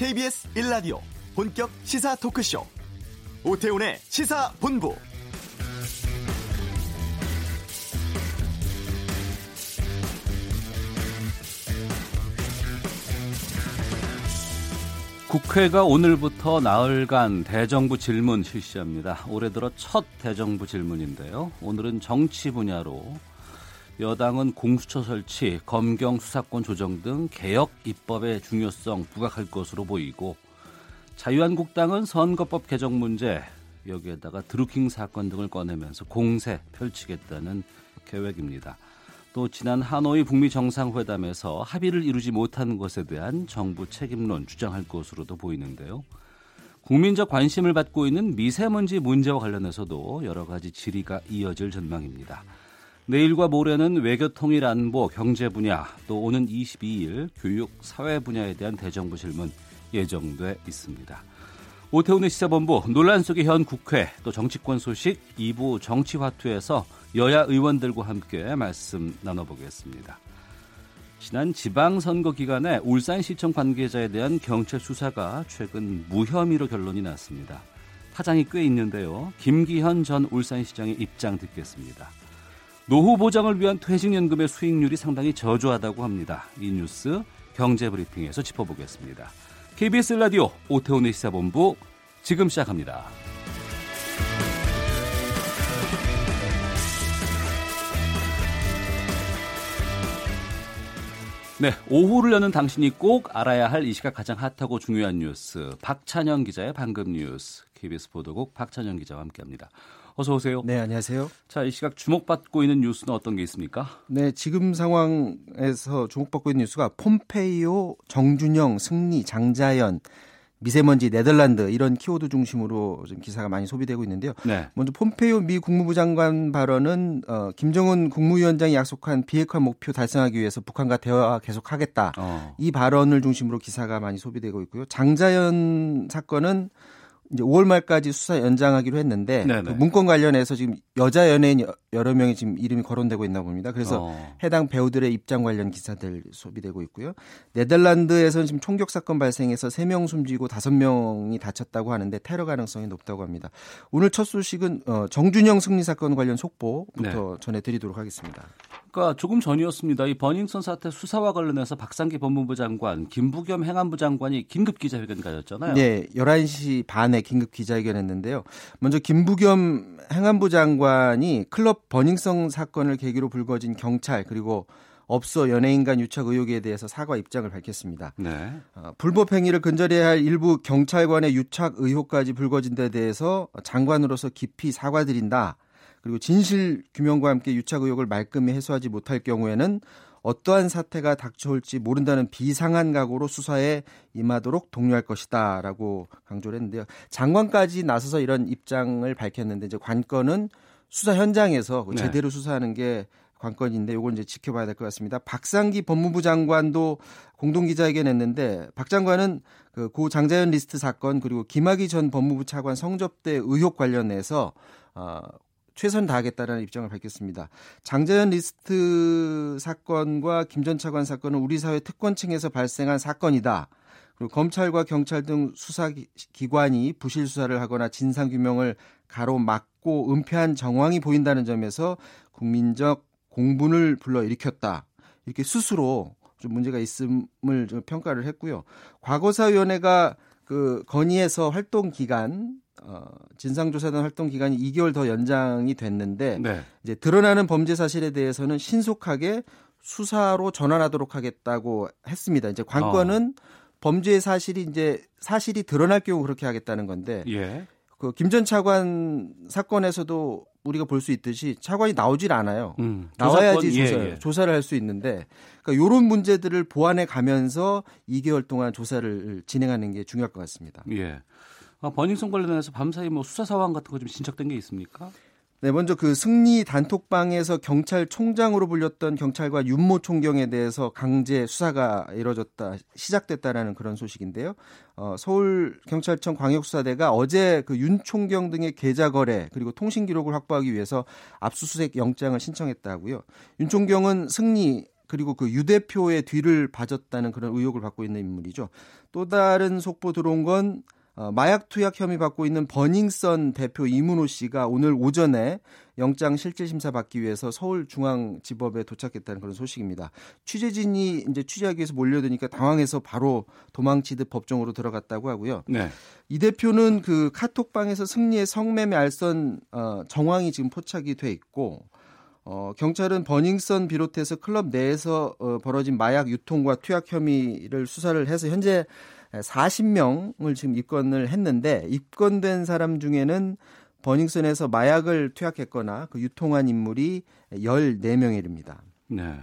KBS 1라디오 본격 시사 토크쇼 오태훈의 시사본부 국회가 오늘부터 나흘간 대정부 질문 실시합니다. 올해 들어 첫 대정부 질문인데요. 오늘은 정치 분야로 여당은 공수처 설치, 검경 수사권 조정 등 개혁 입법의 중요성 부각할 것으로 보이고 자유한국당은 선거법 개정 문제 여기에다가 드루킹 사건 등을 꺼내면서 공세 펼치겠다는 계획입니다. 또 지난 하노이 북미 정상회담에서 합의를 이루지 못한 것에 대한 정부 책임론 주장할 것으로도 보이는데요. 국민적 관심을 받고 있는 미세먼지 문제와 관련해서도 여러 가지 질의가 이어질 전망입니다. 내일과 모레는 외교통일 안보, 경제 분야, 또 오는 22일 교육, 사회 분야에 대한 대정부 질문 예정돼 있습니다. 오태훈의 시사본부 논란 속의 현 국회 또 정치권 소식 2부 정치화투에서 여야 의원들과 함께 말씀 나눠보겠습니다. 지난 지방선거 기간에 울산시청 관계자에 대한 경찰 수사가 최근 무혐의로 결론이 났습니다. 타장이 꽤 있는데요. 김기현 전 울산시장의 입장 듣겠습니다. 노후 보장을 위한 퇴직연금의 수익률이 상당히 저조하다고 합니다. 이 뉴스 경제브리핑에서 짚어보겠습니다. KBS 라디오 오태훈의 시사본부 지금 시작합니다. 네, 오후를 여는 당신이 꼭 알아야 할 이 시각 가장 핫하고 중요한 뉴스 박찬영 기자의 방금 뉴스 KBS 보도국 박찬영 기자와 함께합니다. 어서 오세요. 네, 안녕하세요. 자, 이 시각 주목받고 있는 뉴스는 어떤 게 있습니까? 네, 지금 상황에서 주목받고 있는 뉴스가 폼페이오, 정준영, 승리, 장자연, 미세먼지, 네덜란드 이런 키워드 중심으로 좀 기사가 많이 소비되고 있는데요. 네. 먼저 폼페이오 미 국무부 장관 발언은 어, 김정은 국무위원장이 약속한 비핵화 목표 달성하기 위해서 북한과 대화 계속하겠다. 어. 이 발언을 중심으로 기사가 많이 소비되고 있고요. 장자연 사건은 이제 5월 말까지 수사 연장하기로 했는데 그 문건 관련해서 지금 여자 연예인 여러 명이 지금 이름이 거론되고 있나 봅니다. 그래서 어. 해당 배우들의 입장 관련 기사들 소비되고 있고요. 네덜란드에서는 지금 총격 사건 발생해서 3명 숨지고 5명이 다쳤다고 하는데 테러 가능성이 높다고 합니다. 오늘 첫 소식은 어, 정준영 승리 사건 관련 속보부터 네. 전해드리도록 하겠습니다. 그러니까 조금 전이었습니다. 이 버닝썬 사태 수사와 관련해서 박상기 법무부 장관, 김부겸 행안부 장관이 긴급 기자회견 가졌잖아요. 네, 11시 반에 긴급 기자회견 했는데요. 먼저 김부겸 행안부 장관이 클럽 버닝썬 사건을 계기로 불거진 경찰 그리고 업소 연예인 간 유착 의혹에 대해서 사과 입장을 밝혔습니다. 네. 어, 불법 행위를 근절해야 할 일부 경찰관의 유착 의혹까지 불거진 데 대해서 장관으로서 깊이 사과드린다. 그리고 진실 규명과 함께 유착 의혹을 말끔히 해소하지 못할 경우에는 어떠한 사태가 닥쳐올지 모른다는 비상한 각오로 수사에 임하도록 독려할 것이다라고 강조를 했는데요. 장관까지 나서서 이런 입장을 밝혔는데 이제 관건은 수사 현장에서 네. 제대로 수사하는 게 관건인데 요걸 이제 지켜봐야 될 것 같습니다. 박상기 법무부 장관도 공동 기자회견 했는데 박 장관은 그 고 장자연 리스트 사건 그리고 김학의 전 법무부 차관 성접대 의혹 관련해서 어 최선 다하겠다라는 입장을 밝혔습니다. 장자연 리스트 사건과 김 전 차관 사건은 우리 사회 특권층에서 발생한 사건이다. 그리고 검찰과 경찰 등 수사기관이 부실 수사를 하거나 진상 규명을 가로막고 은폐한 정황이 보인다는 점에서 국민적 공분을 불러 일으켰다. 이렇게 스스로 좀 문제가 있음을 좀 평가를 했고요. 과거사위원회가 그 건의해서 활동 기간 어, 진상조사단 활동 기간이 2개월 더 연장이 됐는데 네. 이제 드러나는 범죄 사실에 대해서는 신속하게 수사로 전환하도록 하겠다고 했습니다. 이제 관건은 어. 범죄 사실이 이제 사실이 드러날 경우 그렇게 하겠다는 건데 예. 그 김 전 차관 사건에서도 우리가 볼 수 있듯이 차관이 나오질 않아요. 음, 나와야지 조사, 예, 예. 조사를 할 수 있는데 그러니까 이런 문제들을 보완해 가면서 2개월 동안 조사를 진행하는 게 중요할 것 같습니다. 예. 아, 버닝썬 관련해서 밤사이 뭐 수사 사원 같은 거 좀 진척된 게 있습니까? 네, 먼저 그 승리 단톡방에서 경찰총장으로 불렸던 경찰과 윤모 총경에 대해서 강제 수사가 이뤄졌다, 시작됐다라는 그런 소식인데요. 어, 서울 경찰청 광역수사대가 어제 그 윤 총경 등의 계좌 거래 그리고 통신 기록을 확보하기 위해서 압수수색 영장을 신청했다고요. 윤 총경은 승리 그리고 그 유 대표의 뒤를 봐줬다는 그런 의혹을 받고 있는 인물이죠. 또 다른 속보 들어온 건 어, 마약 투약 혐의 받고 있는 버닝썬 대표 이문호 씨가 오늘 오전에 영장 실질 심사 받기 위해서 서울중앙지법에 도착했다는 그런 소식입니다. 취재진이 이제 취재하기 위해서 몰려드니까 당황해서 바로 도망치듯 법정으로 들어갔다고 하고요. 네. 이 대표는 그 카톡방에서 승리의 성매매 알선 어, 정황이 지금 포착이 돼 있고 어, 경찰은 버닝썬 비롯해서 클럽 내에서 어, 벌어진 마약 유통과 투약 혐의를 수사를 해서 현재 40명을 지금 입건을 했는데 입건된 사람 중에는 버닝썬에서 마약을 투약했거나 그 유통한 인물이 14명에 이릅니다. 네.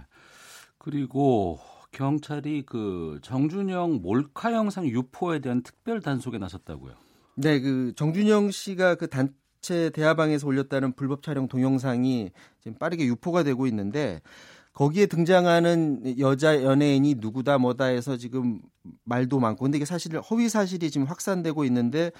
그리고 경찰이 그 정준영 몰카 영상 유포에 대한 특별 단속에 나섰다고요. 네, 그 정준영 씨가 그 단체 대화방에서 올렸다는 불법 촬영 동영상이 지금 빠르게 유포가 되고 있는데 거기에 등장하는 여자 연예인이 누구다 뭐다 해서 지금 말도 많고 근데 이게 사실 허위 사실이 지금 확산되고 있는데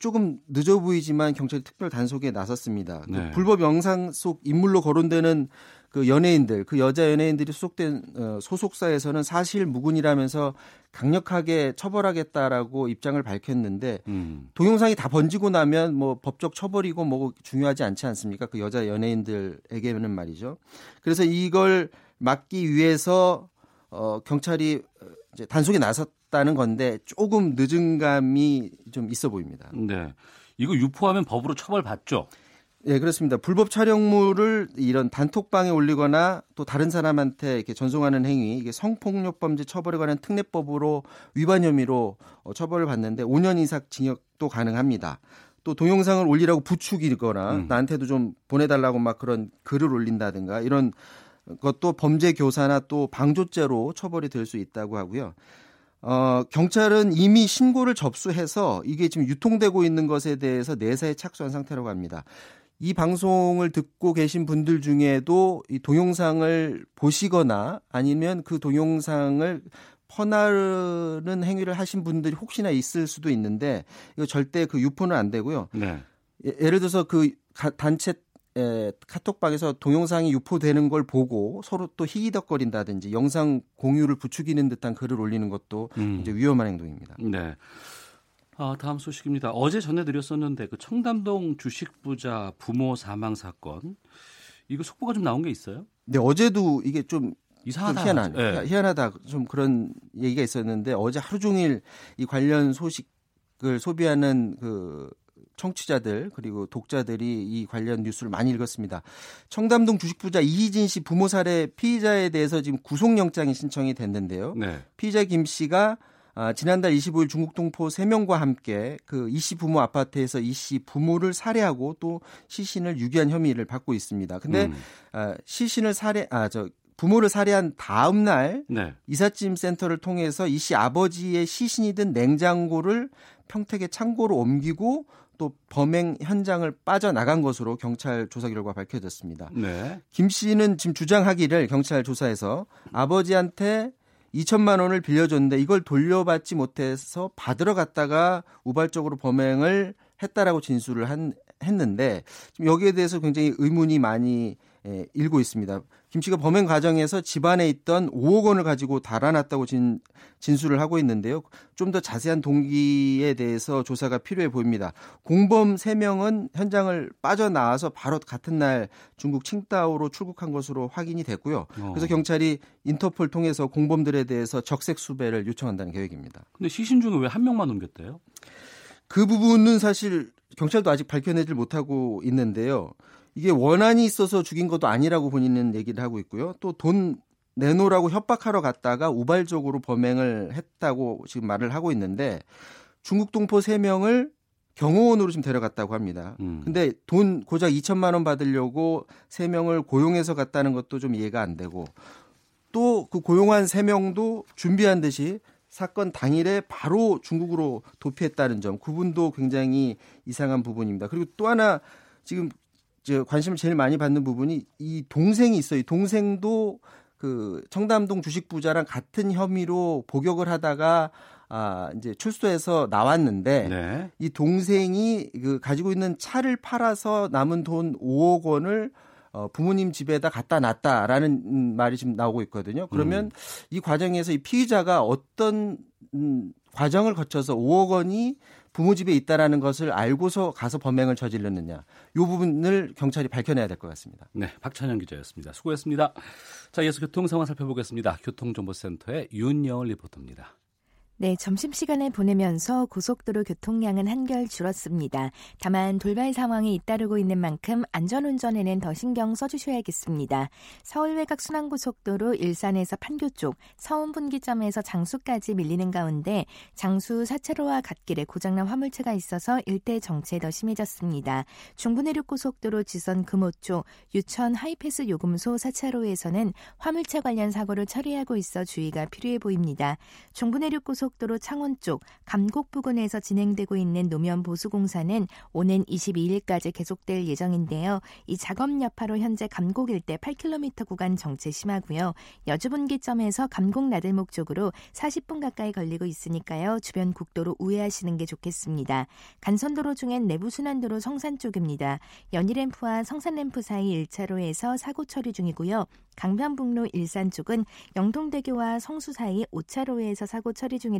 조금 늦어 보이지만 경찰이 특별 단속에 나섰습니다. 그 네. 그 불법 영상 속 인물로 거론되는 그 연예인들, 그 여자 연예인들이 소속된 어, 소속사에서는 사실 무근이라면서 강력하게 처벌하겠다라고 입장을 밝혔는데 음. 동영상이 다 번지고 나면 뭐 법적 처벌이고 뭐 중요하지 않지 않습니까? 그 여자 연예인들에게는 말이죠. 그래서 이걸 막기 위해서 어 경찰이 이제 단속에 나섰다는 건데 조금 늦은 감이 좀 있어 보입니다. 네. 이거 유포하면 법으로 처벌받죠? 예, 그렇습니다. 불법 촬영물을 이런 단톡방에 올리거나 또 다른 사람한테 이렇게 전송하는 행위, 이게 성폭력 범죄 처벌에 관한 특례법으로 위반 혐의로 어, 처벌을 받는데 5년 이상 징역도 가능합니다. 또 동영상을 올리라고 부추기거나 음. 나한테도 좀 보내달라고 막 그런 글을 올린다든가 이런 것도 범죄 교사나 또 방조죄로 처벌이 될 수 있다고 하고요. 어, 경찰은 이미 신고를 접수해서 이게 지금 유통되고 있는 것에 대해서 내사에 착수한 상태라고 합니다. 이 방송을 듣고 계신 분들 중에도 이 동영상을 보시거나 아니면 그 동영상을 퍼나르는 행위를 하신 분들이 혹시나 있을 수도 있는데 이거 절대 그 유포는 안 되고요. 네. 예, 예를 들어서 그 단체 에, 카톡방에서 동영상이 유포되는 걸 보고 서로 또 희희덕거린다든지 영상 공유를 부추기는 듯한 글을 올리는 것도 음. 이제 위험한 행동입니다. 네. 아, 다음 소식입니다. 어제 전해드렸었는데 그 청담동 주식 부자 부모 사망 사건 이거 속보가 좀 나온 게 있어요? 네, 어제도 이게 좀 이상하다. 희한하, 네. 희한하다. 좀 그런 얘기가 있었는데 어제 하루 종일 이 관련 소식을 소비하는 그 청취자들 그리고 독자들이 이 관련 뉴스를 많이 읽었습니다. 청담동 주식부자 이희진 씨 부모 살해 피의자에 대해서 지금 구속영장이 신청이 됐는데요. 네. 피의자 김 씨가 아, 지난달 25일 중국 동포 3명과 함께 그 이 씨 부모 아파트에서 이 씨 부모를 살해하고 또 시신을 유기한 혐의를 받고 있습니다. 근데 음. 아, 시신을 살해 아 저 부모를 살해한 다음 날 네. 이삿짐 센터를 통해서 이 씨 아버지의 시신이 든 냉장고를 평택의 창고로 옮기고 또 범행 현장을 빠져나간 것으로 경찰 조사 결과 밝혀졌습니다. 네. 김 씨는 지금 주장하기를 경찰 조사에서 아버지한테 2천만 원을 빌려줬는데 이걸 돌려받지 못해서 받으러 갔다가 우발적으로 범행을 했다라고 진술을 한, 했는데 지금 여기에 대해서 굉장히 의문이 많이 예, 일고 있습니다. 김 씨가 범행 과정에서 집안에 있던 5억 원을 가지고 달아났다고 진, 진술을 하고 있는데요. 좀 더 자세한 동기에 대해서 조사가 필요해 보입니다. 공범 3명은 현장을 빠져나와서 바로 같은 날 중국 칭다오로 출국한 것으로 확인이 됐고요. 어. 그래서 경찰이 인터폴 통해서 공범들에 대해서 적색 수배를 요청한다는 계획입니다. 근데 시신 중에 왜 한 명만 옮겼대요? 그 부분은 사실 경찰도 아직 밝혀내질 못하고 있는데요. 이게 원한이 있어서 죽인 것도 아니라고 본인은 얘기를 하고 있고요. 또 돈 내놓으라고 협박하러 갔다가 우발적으로 범행을 했다고 지금 말을 하고 있는데 중국 동포 3명을 경호원으로 지금 데려갔다고 합니다. 음. 근데 돈 고작 2천만 원 받으려고 3명을 고용해서 갔다는 것도 좀 이해가 안 되고 또 그 고용한 3명도 준비한 듯이 사건 당일에 바로 중국으로 도피했다는 점, 그분도 굉장히 이상한 부분입니다. 그리고 또 하나 지금 저 관심을 제일 많이 받는 부분이 이 동생이 있어요. 이 동생도 그 청담동 주식 부자랑 같은 혐의로 복역을 하다가 아 이제 출소해서 나왔는데 네. 이 동생이 그 가지고 있는 차를 팔아서 남은 돈 5억 원을 어, 부모님 집에다 갖다 놨다라는 음, 말이 지금 나오고 있거든요. 그러면 음. 이 과정에서 이 피의자가 어떤 음, 과정을 거쳐서 5억 원이 부모 집에 있다라는 것을 알고서 가서 범행을 저질렀느냐. 이 부분을 경찰이 밝혀내야 될 것 같습니다. 네, 박찬영 기자였습니다. 수고했습니다. 자, 이어서 교통 상황 살펴보겠습니다. 교통정보센터의 윤여을 리포터입니다. 네, 점심시간을 보내면서 고속도로 교통량은 한결 줄었습니다. 다만 돌발 상황이 잇따르고 있는 만큼 안전운전에는 더 신경 써주셔야겠습니다. 서울 외곽 순환고속도로 일산에서 판교 쪽 서운 분기점에서 장수까지 밀리는 가운데 장수 사차로와 갓길에 고장난 화물차가 있어서 일대 정체 더 심해졌습니다. 중부내륙고속도로 지선 금호 쪽 유천 하이패스 요금소 사차로에서는 화물차 관련 사고를 처리하고 있어 주의가 필요해 보입니다. 중부내륙고속 고속도로 창원 쪽 감곡 부근에서 진행되고 있는 노면 보수 공사는 오는 22일까지 계속될 예정인데요. 이 작업 여파로 현재 감곡 일대 8km 구간 정체 심하고요. 여주분기점에서 감곡 나들목 쪽으로 40분 가까이 걸리고 있으니까요. 주변 국도로 우회하시는 게 좋겠습니다. 간선도로 중엔 내부순환도로 성산 쪽입니다. 연희램프와 성산램프 사이 1차로에서 사고 처리 중이고요. 강변북로 일산 쪽은 영동대교와 성수 사이 5차로에서 사고 처리 중이라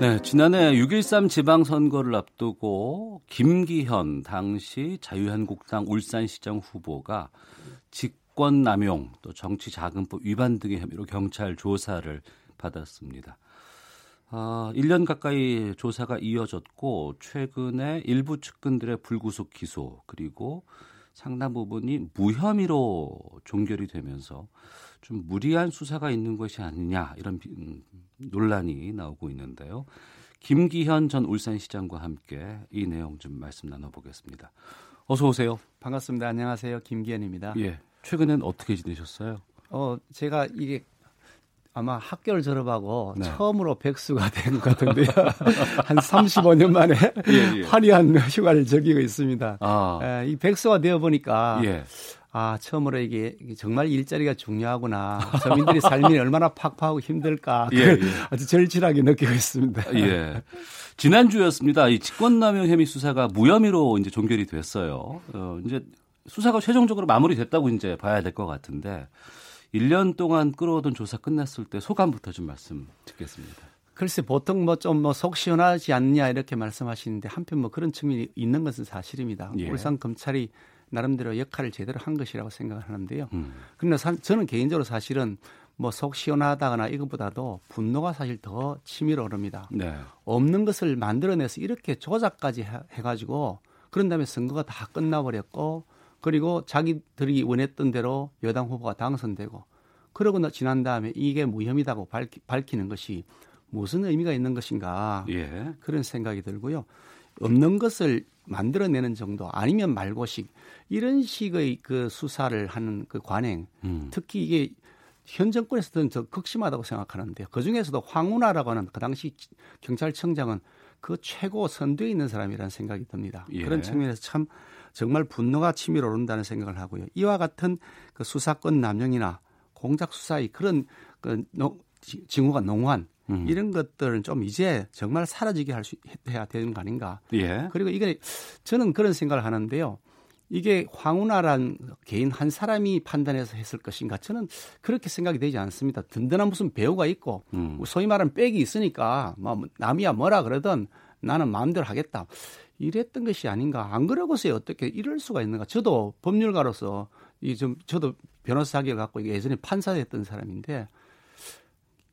네, 지난해 6.13 지방선거를 앞두고 김기현 당시 자유한국당 울산시장 후보가 직권남용 또 정치자금법 위반 등의 혐의로 경찰 조사를 받았습니다. 아, 1년 가까이 조사가 이어졌고 최근에 일부 측근들의 불구속 기소 그리고 상당 부분이 무혐의로 종결이 되면서 좀 무리한 수사가 있는 것이 아니냐 이런 음, 논란이 나오고 있는데요. 김기현 전 울산시장과 함께 이 내용 좀 말씀 나눠보겠습니다. 어서 오세요. 반갑습니다. 안녕하세요. 김기현입니다. 예. 최근엔 어떻게 지내셨어요? 어, 제가 이게 아마 학교를 졸업하고 네. 처음으로 백수가 된 것 같은데요. 한 35년 만에 예, 예. 화려한 휴가를 즐기고 있습니다. 아. 에, 이 백수가 되어 보니까 예. 아, 처음으로 이게 정말 일자리가 중요하구나. 서민들이 삶이 얼마나 팍팍하고 힘들까. 예, 예. 아주 절실하게 느끼고 있습니다. 예. 지난주였습니다. 이 직권남용 혐의 수사가 무혐의로 이제 종결이 됐어요. 어, 이제 수사가 최종적으로 마무리됐다고 이제 봐야 될 것 같은데 1년 동안 끌어오던 조사 끝났을 때 소감부터 좀 말씀 듣겠습니다. 글쎄 보통 뭐 좀 뭐 속 시원하지 않냐 이렇게 말씀하시는데 한편 뭐 그런 측면이 있는 것은 사실입니다. 예. 울산 검찰이 나름대로 역할을 제대로 한 것이라고 생각을 하는데요. 음. 그러나 사, 저는 개인적으로 사실은 뭐 속 시원하다거나 이것보다도 분노가 사실 더 치밀어 오릅니다. 네. 없는 것을 만들어내서 이렇게 조작까지 해, 해가지고 그런 다음에 선거가 다 끝나버렸고 그리고 자기들이 원했던 대로 여당 후보가 당선되고 그러고 지난 다음에 이게 무혐의다고 밝히, 밝히는 것이 무슨 의미가 있는 것인가 예. 그런 생각이 들고요. 없는 것을 만들어내는 정도 아니면 말고식 이런 식의 그 수사를 하는 그 관행 음. 특히 이게 현 정권에서는 더 극심하다고 생각하는데요. 그 중에서도 황운하라고 하는 그 당시 경찰청장은 그 최고 선두에 있는 사람이라는 생각이 듭니다. 예. 그런 측면에서 참 정말 분노가 치밀어 오른다는 생각을 하고요. 이와 같은 그 수사권 남용이나 공작 수사의 그런 그 징후가 농후한 음. 이런 것들은 좀 이제 정말 사라지게 할 수 해야 되는 거 아닌가. 예. 그리고 이게 저는 그런 생각을 하는데요. 이게 황운하란 개인 한 사람이 판단해서 했을 것인가 저는 그렇게 생각이 되지 않습니다. 든든한 무슨 배우가 있고 음. 소위 말하는 백이 있으니까 뭐 남이야 뭐라 그러든 나는 마음대로 하겠다. 이랬던 것이 아닌가. 안 그러고서 어떻게 이럴 수가 있는가. 저도 법률가로서 이 좀 저도 변호사 자격을 갖고 예전에 판사였던 사람인데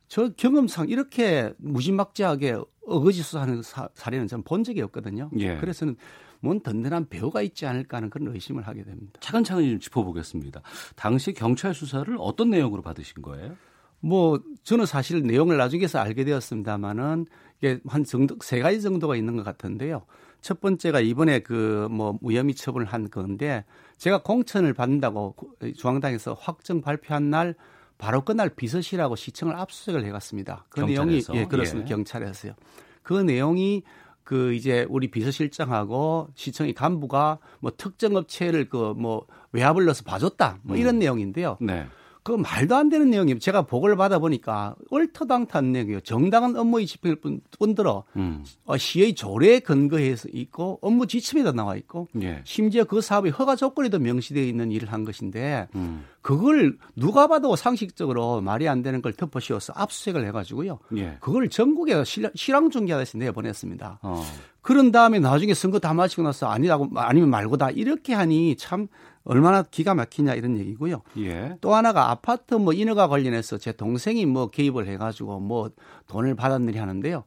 저 경험상 이렇게 무지막지하게 어거지 수사하는 사, 사례는 저는 본 적이 없거든요. 예. 그래서는 뭔 든든한 배우가 있지 않을까 하는 그런 의심을 하게 됩니다. 차근차근 좀 짚어보겠습니다. 당시 경찰 수사를 어떤 내용으로 받으신 거예요? 뭐 저는 사실 내용을 나중에서 알게 되었습니다만은 이게 한 정도 세 가지 정도가 있는 것 같은데요. 첫 번째가 이번에 그 뭐 무혐의 처분을 한 건데 제가 공천을 받는다고 중앙당에서 확정 발표한 날 바로 그날 비서실하고 시청을 압수수색을 해갔습니다. 그 경찰에서? 내용이 예 그렇습니다. 예. 경찰에서요. 그 내용이 그 이제 우리 비서실장하고 시청의 간부가 뭐 특정 업체를 그 뭐 외압을 넣어서 봐줬다 뭐 이런 음. 내용인데요. 네. 그 말도 안 되는 내용이 제가 보고를 받아 보니까 얼터당탄 내용이에요. 정당한 업무의 집행일 뿐더러 음. 어, 시의 조례에 근거해서 있고 업무 지침에도 나와 있고 예. 심지어 그 사업의 허가 조건에도 명시되어 있는 일을 한 것인데 음. 그걸 누가 봐도 상식적으로 말이 안 되는 걸 덮어씌워서 압수수색을 해가지고요. 예. 그걸 전국에 실황 중계하듯이 내보냈습니다. 어. 그런 다음에 나중에 선거 다 마치고 나서 아니라고 아니면 말고다 이렇게 하니 참 얼마나 기가 막히냐 이런 얘기고요. 예. 또 하나가 아파트 뭐 인허가 관련해서 제 동생이 뭐 개입을 해가지고 뭐 돈을 받았느리 하는데요.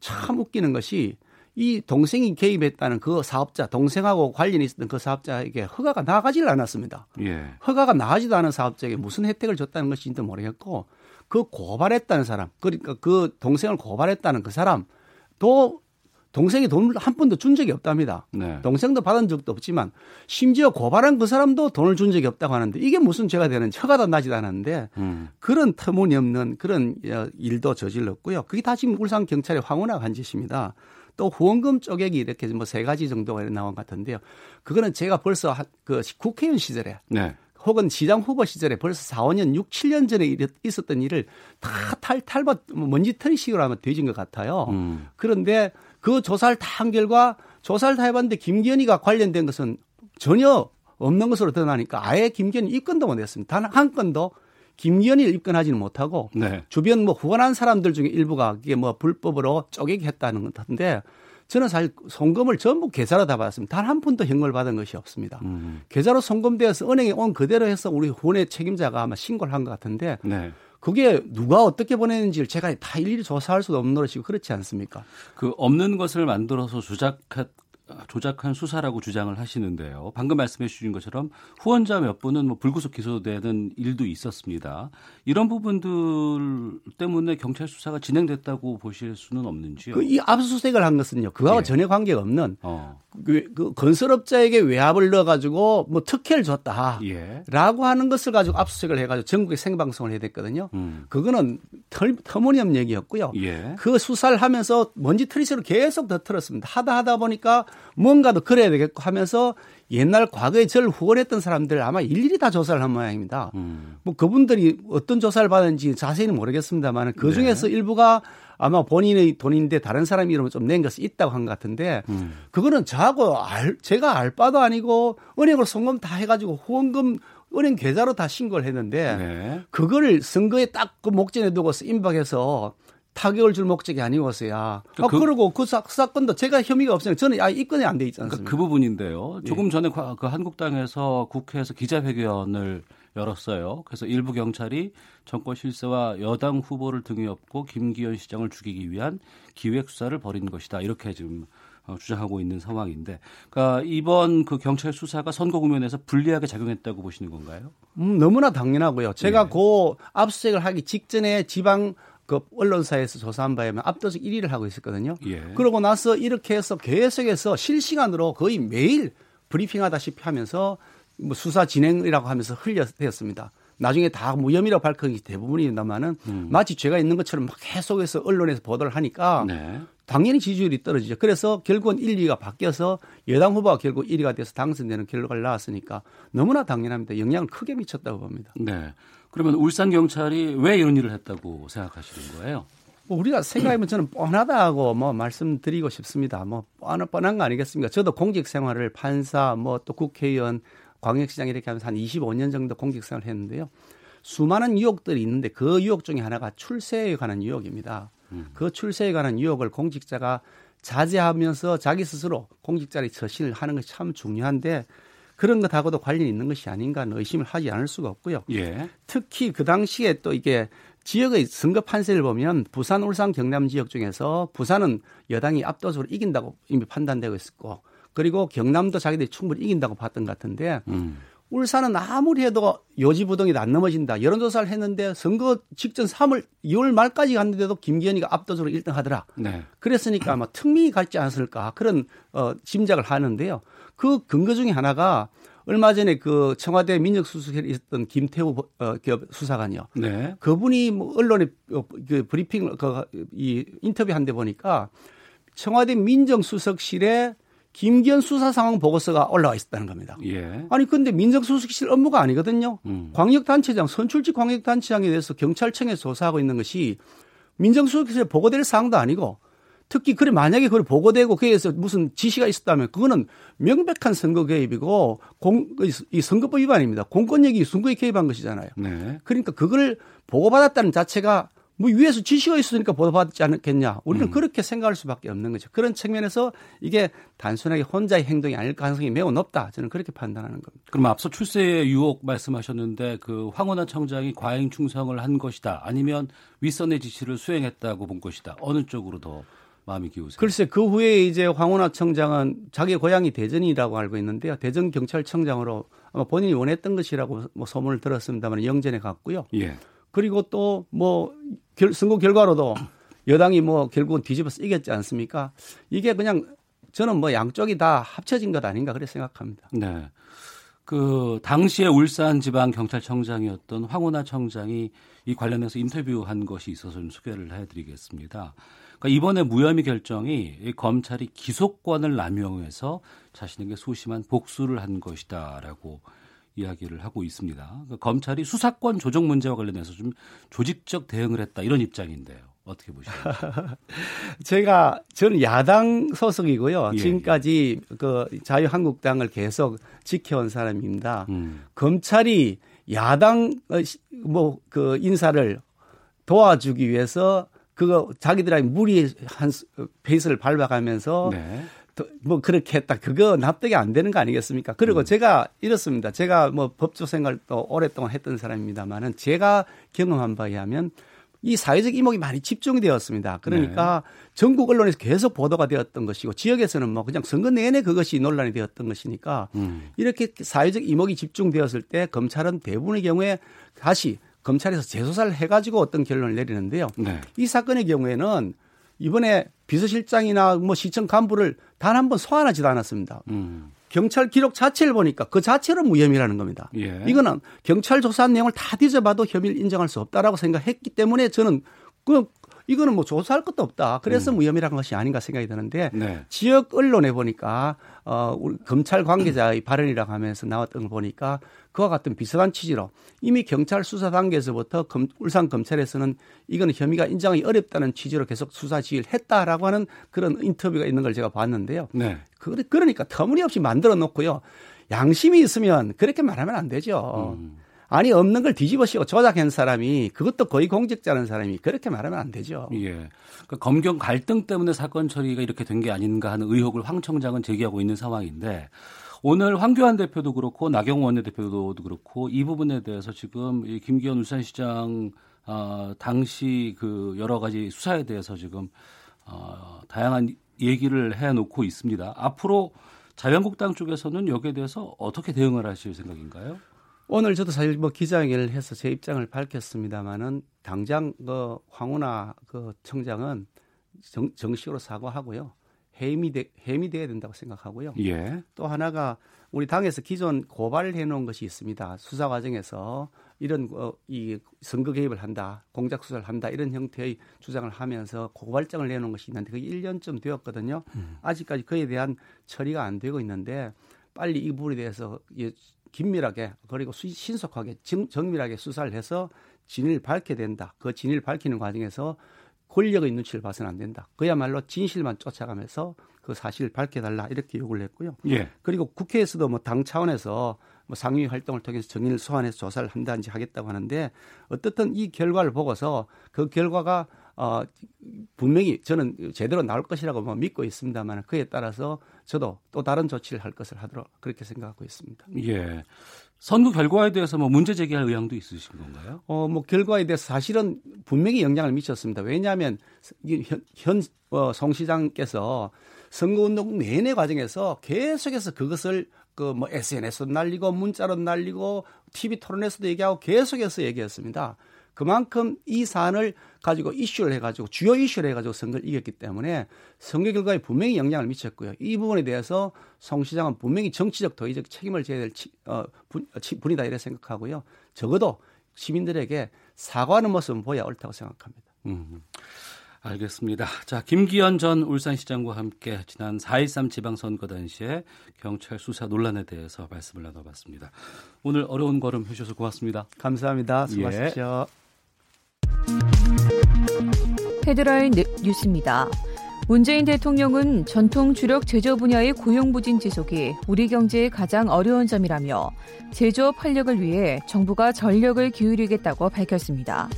참 웃기는 것이 이 동생이 개입했다는 그 사업자, 동생하고 관련이 있었던 그 사업자에게 허가가 나가지를 않았습니다. 예. 허가가 나가지도 않은 사업자에게 무슨 혜택을 줬다는 것인지도 모르겠고 그 고발했다는 사람, 그러니까 그 동생을 고발했다는 그 사람 또 동생이 돈을 한 푼도 준 적이 없답니다. 네. 동생도 받은 적도 없지만 심지어 고발한 그 사람도 돈을 준 적이 없다고 하는데 이게 무슨 죄가 되는지 허가도 나지도 않았는데 음. 그런 터무니없는 그런 어, 일도 저질렀고요. 그게 다 지금 울산 경찰의 황혼화 간 짓입니다. 또 후원금 쪼개기 이렇게 뭐 세 가지 정도가 나온 것 같은데요. 그거는 제가 벌써 그 국회의원 시절에 네. 혹은 시장 후보 시절에 벌써 4, 5년, 6, 7년 전에 있었던 일을 다 탈탈밭 먼지털이식으로 하면 되진 것 같아요. 음. 그런데 그 조사를 다 한 결과 조사를 다 해봤는데 김기현이가 관련된 것은 전혀 없는 것으로 드러나니까 아예 김기현이 입건도 못했습니다. 단 한 건도 김기현이 입건하지는 못하고 네. 주변 뭐 후원한 사람들 중에 일부가 이게 뭐 불법으로 쪼개기 했다는 것 같은데 저는 사실 송금을 전부 계좌로 다 받았습니다. 단 한 푼도 현금을 받은 것이 없습니다. 음. 계좌로 송금되어서 은행에 온 그대로 해서 우리 후원의 책임자가 아마 신고를 한 것 같은데 네. 그게 누가 어떻게 보내는지를 제가 다 일일이 조사할 수도 없는 노릇이고 그렇지 않습니까? 그 없는 것을 만들어서 조작한 조작한 수사라고 주장을 하시는데요. 방금 말씀해 주신 것처럼 후원자 몇 분은 뭐 불구속 기소되는 일도 있었습니다. 이런 부분들 때문에 경찰 수사가 진행됐다고 보실 수는 없는지요? 그 이 압수수색을 한 것은요. 그거하고 예. 전혀 관계가 없는 어. 그, 그 건설업자에게 외압을 넣어가지고 뭐 특혜를 줬다. 예. 라고 하는 것을 가지고 압수수색을 해가지고 전국에 생방송을 해야 됐거든요. 음. 그거는 털, 터무니없는 얘기였고요. 예. 그 수사를 하면서 먼지 트리스를 계속 더 틀었습니다. 하다 하다 보니까 뭔가 더 그래야 되겠고 하면서 옛날 과거에 저를 후원했던 사람들 아마 일일이 다 조사를 한 모양입니다. 음. 뭐 그분들이 어떤 조사를 받은지 자세히는 모르겠습니다만 그 네. 중에서 네. 일부가 아마 본인의 돈인데 다른 사람 이름을 좀 낸 것이 있다고 한 것 같은데 음. 그거는 저하고 알, 제가 알 바도 아니고 은행으로 송금 다 해가지고 후원금 은행 계좌로 다 신고를 했는데 네. 그거를 선거에 딱 그 목전에 두고서 임박해서 타격을 줄 목적이 아니었어야. 아, 그, 그리고 그 사, 건도 제가 혐의가 없으니까 저는 아, 입건이 안 돼 있지 않습니까? 그러니까 그 부분인데요. 조금 예. 전에 그 한국당에서 국회에서 기자회견을 열었어요. 그래서 일부 경찰이 정권 실세와 여당 후보를 등에 업고 김기현 시장을 죽이기 위한 기획 수사를 벌인 것이다. 이렇게 지금 어, 주장하고 있는 상황인데, 그러니까 이번 그 경찰 수사가 선거 국면에서 불리하게 작용했다고 보시는 건가요? 음, 너무나 당연하고요. 제가 네. 그 압수수색을 하기 직전에 지방 그 언론사에서 조사한 바에 면 압도적 1위를 하고 있었거든요. 예. 그러고 나서 이렇게 해서 계속해서 실시간으로 거의 매일 브리핑하다시피 하면서 뭐 수사 진행이라고 하면서 흘려대었습니다. 나중에 다 무혐의라고 밝힌 게 대부분입니다만은 음. 마치 죄가 있는 것처럼 막 계속해서 언론에서 보도를 하니까 네. 당연히 지지율이 떨어지죠. 그래서 결국은 1, 2가 바뀌어서 여당 후보가 결국 1위가 돼서 당선되는 결과를 나왔으니까 너무나 당연합니다. 영향을 크게 미쳤다고 봅니다. 네. 그러면 울산 경찰이 왜 이런 일을 했다고 생각하시는 거예요? 뭐 우리가 생각하면 저는 뻔하다고 뭐 말씀드리고 싶습니다. 뭐 뻔한, 뻔한 거 아니겠습니까? 저도 공직 생활을 판사, 뭐 또 국회의원, 광역시장 이렇게 하면서 한 25년 정도 공직 생활을 했는데요. 수많은 유혹들이 있는데 그 유혹 중에 하나가 출세에 관한 유혹입니다. 음. 그 출세에 관한 유혹을 공직자가 자제하면서 자기 스스로 공직자의 처신을 하는 것이 참 중요한데 그런 것하고도 관련이 있는 것이 아닌가 하는 의심을 하지 않을 수가 없고요. 예. 특히 그 당시에 또 이게 지역의 선거 판세를 보면 부산, 울산, 경남 지역 중에서 부산은 여당이 압도적으로 이긴다고 이미 판단되고 있었고 그리고 경남도 자기들이 충분히 이긴다고 봤던 것 같은데 음. 울산은 아무리 해도 요지부동이 안 넘어진다. 여론조사를 했는데 선거 직전 3월, 2월 말까지 갔는데도 김기현이가 압도적으로 1등 하더라. 네. 그랬으니까 아마 특민이 갈지 않았을까 그런 어, 짐작을 하는데요. 그 근거 중에 하나가 얼마 전에 그 청와대 민정수석에 있었던 김태우 어, 수사관이요. 네. 그분이 뭐 언론에 어, 그 브리핑 그 이 인터뷰 한 데 보니까 청와대 민정수석실에 김기현 수사 상황 보고서가 올라와 있었다는 겁니다. 예. 아니 근데 민정수석실 업무가 아니거든요. 음. 광역단체장 선출직 광역단체장에 대해서 경찰청에 조사하고 있는 것이 민정수석실에 보고될 사항도 아니고 특히 그래 만약에 그걸 보고되고 그에서 무슨 지시가 있었다면 그거는 명백한 선거 개입이고 공, 이 선거법 위반입니다. 공권력이 선거에 개입한 것이잖아요. 네. 그러니까 그걸 보고받았다는 자체가 뭐 위에서 지시가 있으니까 보도받지 않겠냐. 우리는 음. 그렇게 생각할 수밖에 없는 거죠. 그런 측면에서 이게 단순하게 혼자의 행동이 아닐 가능성이 매우 높다. 저는 그렇게 판단하는 겁니다. 그럼 앞서 출세의 유혹 말씀하셨는데 그 황원하 청장이 과잉 충성을 한 것이다. 아니면 윗선의 지시를 수행했다고 본 것이다. 어느 쪽으로 더 마음이 기우세요? 글쎄 그 후에 이제 황원하 청장은 자기 고향이 대전이라고 알고 있는데요. 대전 경찰청장으로 아마 본인이 원했던 것이라고 뭐 소문을 들었습니다만 영전에 갔고요. 예. 그리고 또 뭐 선거 결과로도 여당이 뭐 결국은 뒤집어서 이겼지 않습니까? 이게 그냥 저는 뭐 양쪽이 다 합쳐진 것 아닌가 그렇게 생각합니다. 네. 그 당시에 울산 지방 경찰청장이었던 황운하 청장이 이 관련해서 인터뷰한 것이 있어서 좀 소개를 해드리겠습니다. 그러니까 이번에 무혐의 결정이 검찰이 기소권을 남용해서 자신에게 소심한 복수를 한 것이다라고 이야기를 하고 있습니다. 그러니까 검찰이 수사권 조정 문제와 관련해서 좀 조직적 대응을 했다 이런 입장인데요. 어떻게 보시나요? 제가 저는 야당 소속이고요. 예, 지금까지 예. 그 자유한국당을 계속 지켜온 사람입니다. 음. 검찰이 야당 어, 뭐그 인사를 도와주기 위해서 그거 자기들이 무리한 페이스를 밟아가면서 네. 뭐 그렇게 했다. 그거 납득이 안 되는 거 아니겠습니까? 그리고 음. 제가 이렇습니다. 제가 뭐 법조 생활도 오랫동안 했던 사람입니다만은 제가 경험한 바에 하면 이 사회적 이목이 많이 집중이 되었습니다. 그러니까 네. 전국 언론에서 계속 보도가 되었던 것이고 지역에서는 뭐 그냥 선거 내내 그것이 논란이 되었던 것이니까 음. 이렇게 사회적 이목이 집중되었을 때 검찰은 대부분의 경우에 다시 검찰에서 재수사를 해가지고 어떤 결론을 내리는데요. 네. 이 사건의 경우에는 이번에 비서실장이나 뭐 시청 간부를 단 한 번 소환하지도 않았습니다. 음. 경찰 기록 자체를 보니까 그 자체로 무혐의라는 겁니다. 예. 이거는 경찰 조사한 내용을 다 뒤져봐도 혐의를 인정할 수 없다라고 생각했기 때문에 저는 그 이거는 뭐 조사할 것도 없다. 그래서 음. 무혐의라는 것이 아닌가 생각이 드는데 네. 지역 언론에 보니까 어 우리 검찰 관계자의 발언이라고 하면서 나왔던 걸 보니까 그와 같은 비슷한 취지로 이미 경찰 수사 단계에서부터 검, 울산 검찰에서는 이거는 혐의가 인정하기 어렵다는 취지로 계속 수사 지휘를 했다라고 하는 그런 인터뷰가 있는 걸 제가 봤는데요. 네. 그, 그러니까 터무니없이 만들어 놓고요. 양심이 있으면 그렇게 말하면 안 되죠. 음. 아니 없는 걸 뒤집어 씌워 조작한 사람이 그것도 거의 공직자라는 사람이 그렇게 말하면 안 되죠. 예. 그러니까 검경 갈등 때문에 사건 처리가 이렇게 된 게 아닌가 하는 의혹을 황 청장은 제기하고 있는 상황인데 오늘 황교안 대표도 그렇고 나경원 원내대표도 그렇고 이 부분에 대해서 지금 이 김기현 울산시장 어, 당시 그 여러 가지 수사에 대해서 지금 어, 다양한 얘기를 해놓고 있습니다. 앞으로 자유한국당 쪽에서는 여기에 대해서 어떻게 대응을 하실 생각인가요? 오늘 저도 사실 뭐 기자회견을 해서 제 입장을 밝혔습니다마는 당장 그 황운하 그 청장은 정, 정식으로 사과하고요. 해임이, 해임이 돼야 된다고 생각하고요. 예. 또 하나가 우리 당에서 기존 고발을 해놓은 것이 있습니다. 수사 과정에서 이런 어, 이 선거 개입을 한다, 공작 수사를 한다 이런 형태의 주장을 하면서 고발장을 내놓은 것이 있는데 그게 1년쯤 되었거든요. 음. 아직까지 그에 대한 처리가 안 되고 있는데 빨리 이 부분에 대해서 긴밀하게 그리고 신속하게 정밀하게 수사를 해서 진위를 밝게 된다. 그 진위를 밝히는 과정에서 권력의 눈치를 봐서는 안 된다. 그야말로 진실만 쫓아가면서 그 사실을 밝혀달라 이렇게 요구를 했고요. 예. 그리고 국회에서도 뭐 당 차원에서 뭐 상위 활동을 통해서 정인을 소환해서 조사를 한다든지 하겠다고 하는데 어떻든 이 결과를 보고서 그 결과가 어 분명히 저는 제대로 나올 것이라고 뭐 믿고 있습니다만 그에 따라서 저도 또 다른 조치를 할 것을 하도록 그렇게 생각하고 있습니다. 예. 선거 결과에 대해서 뭐 문제 제기할 의향도 있으신 건가요? 어, 뭐 결과에 대해서 사실은 분명히 영향을 미쳤습니다. 왜냐하면 현, 현 어, 송 시장께서 선거운동 내내 과정에서 계속해서 그것을 그뭐 SNS도 날리고 문자로 날리고 TV 토론에서도 얘기하고 계속해서 얘기했습니다. 그만큼 이 사안을 가지고 이슈를 해가지고 주요 이슈를 해가지고 선거를 이겼기 때문에 선거 결과에 분명히 영향을 미쳤고요. 이 부분에 대해서 송 시장은 분명히 정치적 도의적 책임을 져야 될 치, 어, 분, 어, 분이다 이렇게 생각하고요. 적어도 시민들에게 사과하는 모습은 보여야 옳다고 생각합니다. 음. 알겠습니다. 자, 김기현 전 울산시장과 함께 지난 4.13 지방선거 당시에 경찰 수사 논란에 대해서 말씀을 나눠봤습니다. 오늘 어려운 걸음 해주셔서 고맙습니다. 감사합니다. 수고하십시오. 예. 헤드라인 뉴스입니다. 문재인 대통령은 전통 주력 제조 분야의 고용 부진 지속이 우리 경제의 가장 어려운 점이라며 제조업 활력을 위해 정부가 전력을 기울이겠다고 밝혔습니다.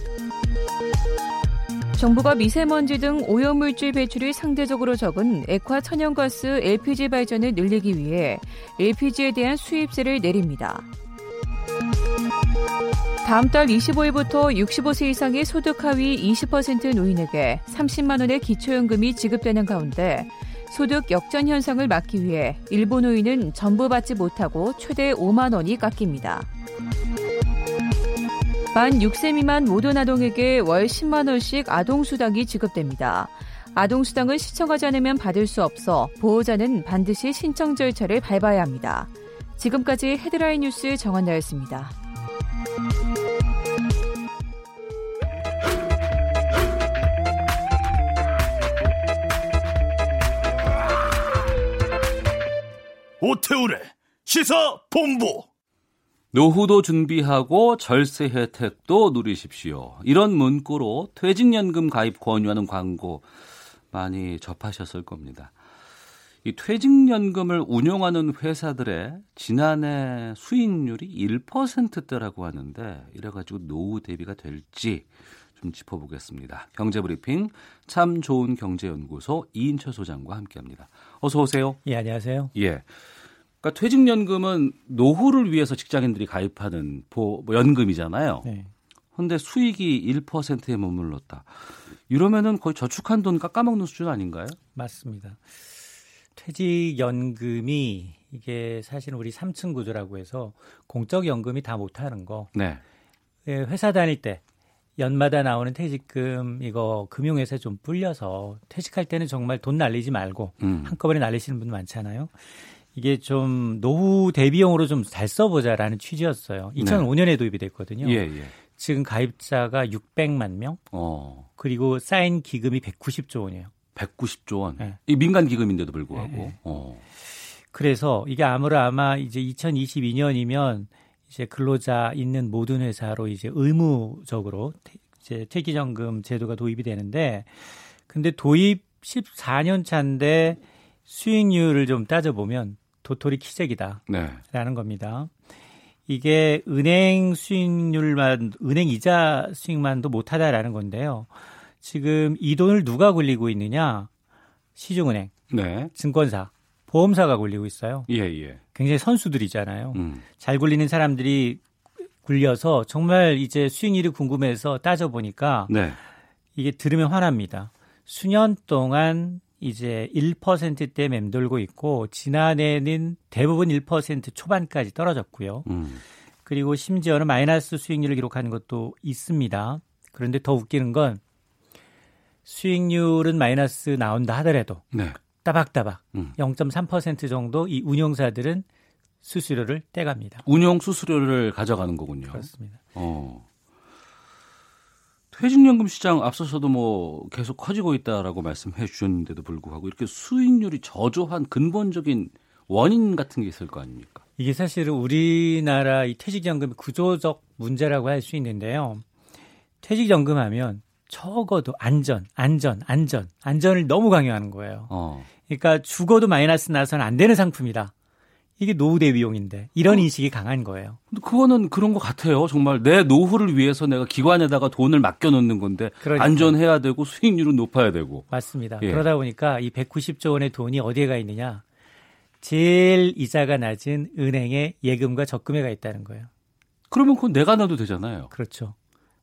정부가 미세먼지 등 오염물질 배출이 상대적으로 적은 액화 천연가스 LPG 발전을 늘리기 위해 LPG에 대한 수입세를 내립니다. 다음 달 25일부터 65세 이상의 소득 하위 20% 노인에게 30만 원의 기초연금이 지급되는 가운데 소득 역전 현상을 막기 위해 일부 노인은 전부 받지 못하고 최대 5만 원이 깎입니다. 만 6세 미만 모든 아동에게 월 10만 원씩 아동 수당이 지급됩니다. 아동 수당을 신청하지 않으면 받을 수 없어 보호자는 반드시 신청 절차를 밟아야 합니다. 지금까지 헤드라인 뉴스 정원나였습니다. 오태우래 시사 본부 노후도 준비하고 절세 혜택도 누리십시오. 이런 문구로 퇴직연금 가입 권유하는 광고 많이 접하셨을 겁니다. 이 퇴직연금을 운용하는 회사들의 지난해 수익률이 1%대라고 하는데 이래가지고 노후 대비가 될지 좀 짚어보겠습니다. 경제브리핑 참 좋은 경제연구소 이인철 소장과 함께합니다. 어서 오세요. 예, 안녕하세요. 예. 그러니까 퇴직연금은 노후를 위해서 직장인들이 가입하는 보, 뭐 연금이잖아요. 네. 근데 수익이 1%에 머물렀다. 이러면은 거의 저축한 돈 깎아먹는 수준 아닌가요? 맞습니다. 퇴직연금이 이게 사실 우리 3층 구조라고 해서 공적 연금이 다 못하는 거. 네. 예, 회사 다닐 때 연마다 나오는 퇴직금 이거 금융회사에 좀 불려서 퇴직할 때는 정말 돈 날리지 말고 음. 한꺼번에 날리시는 분 많잖아요. 이게 좀 노후 대비용으로 좀 잘 써보자라는 취지였어요. 2005년에 네. 도입이 됐거든요. 예, 예. 지금 가입자가 600만 명. 어. 그리고 쌓인 기금이 190조 원이에요. 190조 원. 네. 이 민간 기금인데도 불구하고. 네. 어. 그래서 이게 아무로 아마 이제 2022년이면 이제 근로자 있는 모든 회사로 이제 의무적으로 이제 퇴직연금 제도가 도입이 되는데 근데 도입 14년 차인데 수익률을 좀 따져보면 도토리 키재기다라는 네. 겁니다. 이게 은행 수익률만 은행 이자 수익만도 못하다라는 건데요. 지금 이 돈을 누가 굴리고 있느냐? 시중은행, 네. 증권사, 보험사가 굴리고 있어요. 예, 예. 굉장히 선수들이잖아요. 음. 잘 굴리는 사람들이 굴려서 정말 이제 수익률이 궁금해서 따져보니까 네. 이게 들으면 화납니다. 수년 동안 이제 1%대 맴돌고 있고 지난해는 대부분 1% 초반까지 떨어졌고요. 음. 그리고 심지어는 마이너스 수익률을 기록하는 것도 있습니다. 그런데 더 웃기는 건 수익률은 마이너스 나온다 하더라도 네. 따박따박 음. 0.3% 정도 이 운용사들은 수수료를 떼갑니다. 운용 수수료를 가져가는 거군요. 그렇습니다. 어. 퇴직연금 시장 앞서서도 뭐 계속 커지고 있다라고 말씀해 주셨는데도 불구하고 이렇게 수익률이 저조한 근본적인 원인 같은 게 있을 거 아닙니까? 이게 사실은 우리나라 이 퇴직연금의 구조적 문제라고 할 수 있는데요. 퇴직연금 하면 적어도 안전, 안전, 안전, 안전을 너무 강요하는 거예요. 어. 그러니까 죽어도 마이너스 나서는 안 되는 상품이다. 이게 노후 대비용인데 이런 어. 인식이 강한 거예요. 근데 그거는 그런 것 같아요. 정말 내 노후를 위해서 내가 기관에다가 돈을 맡겨 놓는 건데 그러니까. 안전해야 되고 수익률은 높아야 되고. 맞습니다. 예. 그러다 보니까 이 190조 원의 돈이 어디에 가 있느냐? 제일 이자가 낮은 은행에 예금과 적금에 가 있다는 거예요. 그러면 그건 내가 놔도 되잖아요. 그렇죠.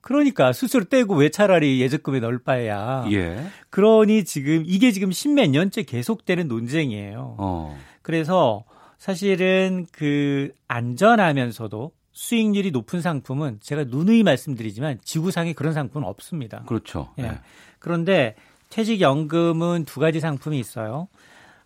그러니까 수수료 떼고 왜 차라리 예적금에 넣을 바에야. 예. 그러니 지금 이게 지금 십몇 년째 계속되는 논쟁이에요. 어. 그래서 사실은 그 안전하면서도 수익률이 높은 상품은 제가 누누이 말씀드리지만 지구상에 그런 상품은 없습니다. 그렇죠. 예. 네. 그런데 퇴직연금은 두 가지 상품이 있어요.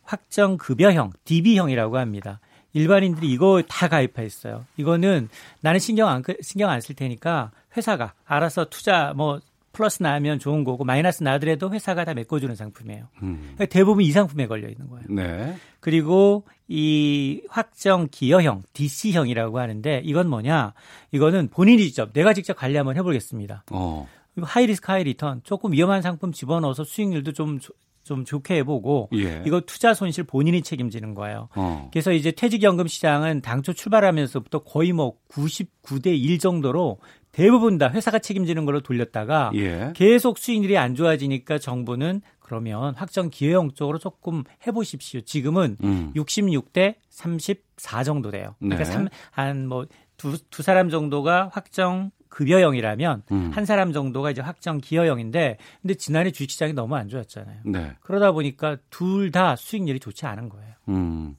확정급여형, DB형이라고 합니다. 일반인들이 이거 다 가입했어요. 이거는 나는 신경 안 신경 안 쓸 테니까 회사가 알아서 투자 뭐 플러스 나면 좋은 거고 마이너스 나더라도 회사가 다 메꿔주는 상품이에요. 음. 그러니까 대부분 이 상품에 걸려 있는 거예요. 네. 그리고 이 확정 기여형 DC형이라고 하는데 이건 뭐냐? 이거는 본인이 직접 내가 직접 관리 한번 해보겠습니다. 어. high risk high return 조금 위험한 상품 집어넣어서 수익률도 좀좀 좋게 해보고 예. 이거 투자 손실 본인이 책임지는 거예요. 어. 그래서 이제 퇴직연금 시장은 당초 출발하면서부터 거의 뭐 99대 1 정도로 대부분 다 회사가 책임지는 걸로 돌렸다가 예. 계속 수익률이 안 좋아지니까 정부는 그러면 확정 기여형 쪽으로 조금 해보십시오. 지금은 음. 66대 34 정도 돼요. 그러니까 네. 한뭐 두, 두 사람 정도가 확정 급여형이라면 음. 한 사람 정도가 이제 확정 기여형인데 근데 지난해 주식시장이 너무 안 좋았잖아요. 네. 그러다 보니까 둘 다 수익률이 좋지 않은 거예요. 음.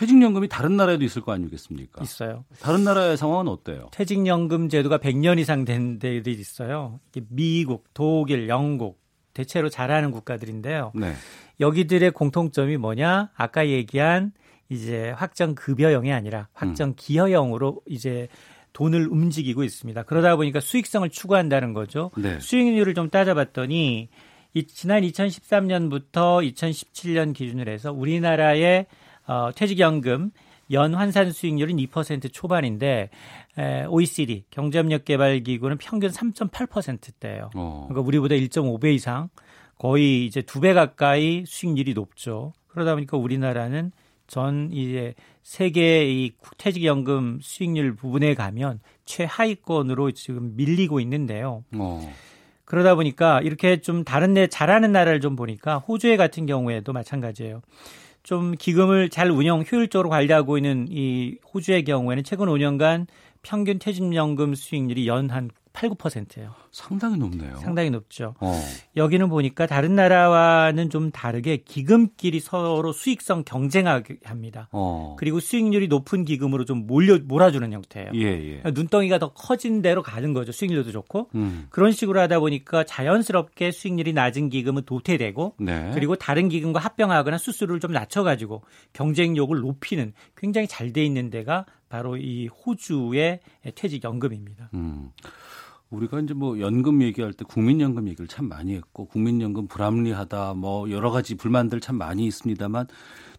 퇴직연금이 다른 나라에도 있을 거 아니겠습니까? 있어요. 다른 나라의 상황은 어때요? 퇴직연금 제도가 100년 이상 된 데들이 있어요. 미국, 독일, 영국 대체로 잘하는 국가들인데요. 네. 여기들의 공통점이 뭐냐? 아까 얘기한 이제 확정 급여형이 아니라 확정 음. 기여형으로 이제 돈을 움직이고 있습니다. 그러다 보니까 수익성을 추구한다는 거죠. 네. 수익률을 좀 따져봤더니 이, 지난 2013년부터 2017년 기준으로 해서 우리나라의 어, 퇴직연금 연 환산 수익률은 2% 초반인데 에, OECD 경제협력개발기구는 평균 3.8%대예요. 어. 그러니까 우리보다 1.5배 이상 거의 이제 두 배 가까이 수익률이 높죠. 그러다 보니까 우리나라는 전 이제 세계 이 퇴직연금 수익률 부분에 가면 최하위권으로 지금 밀리고 있는데요. 어. 그러다 보니까 이렇게 좀 다른 데 잘하는 나라를 좀 보니까 호주에 같은 경우에도 마찬가지예요. 좀 기금을 잘 운영 효율적으로 관리하고 있는 이 호주의 경우에는 최근 5년간 평균 퇴직연금 수익률이 연 한 8, 9%예요. 상당히 높네요. 상당히 높죠. 어. 여기는 보니까 다른 나라와는 좀 다르게 기금끼리 서로 수익성 경쟁하게 합니다. 어. 그리고 수익률이 높은 기금으로 좀 몰려 몰아주는 형태예요. 예, 예. 그러니까 눈덩이가 더 커진 대로 가는 거죠. 수익률도 좋고 음. 그런 식으로 하다 보니까 자연스럽게 수익률이 낮은 기금은 도태되고 네. 그리고 다른 기금과 합병하거나 수수료를 좀 낮춰가지고 경쟁력을 높이는 굉장히 잘 돼 있는 데가 바로 이 호주의 퇴직연금입니다. 음. 우리가 이제 뭐 연금 얘기할 때 국민연금 얘기를 참 많이 했고 국민연금 불합리하다 뭐 여러 가지 불만들 참 많이 있습니다만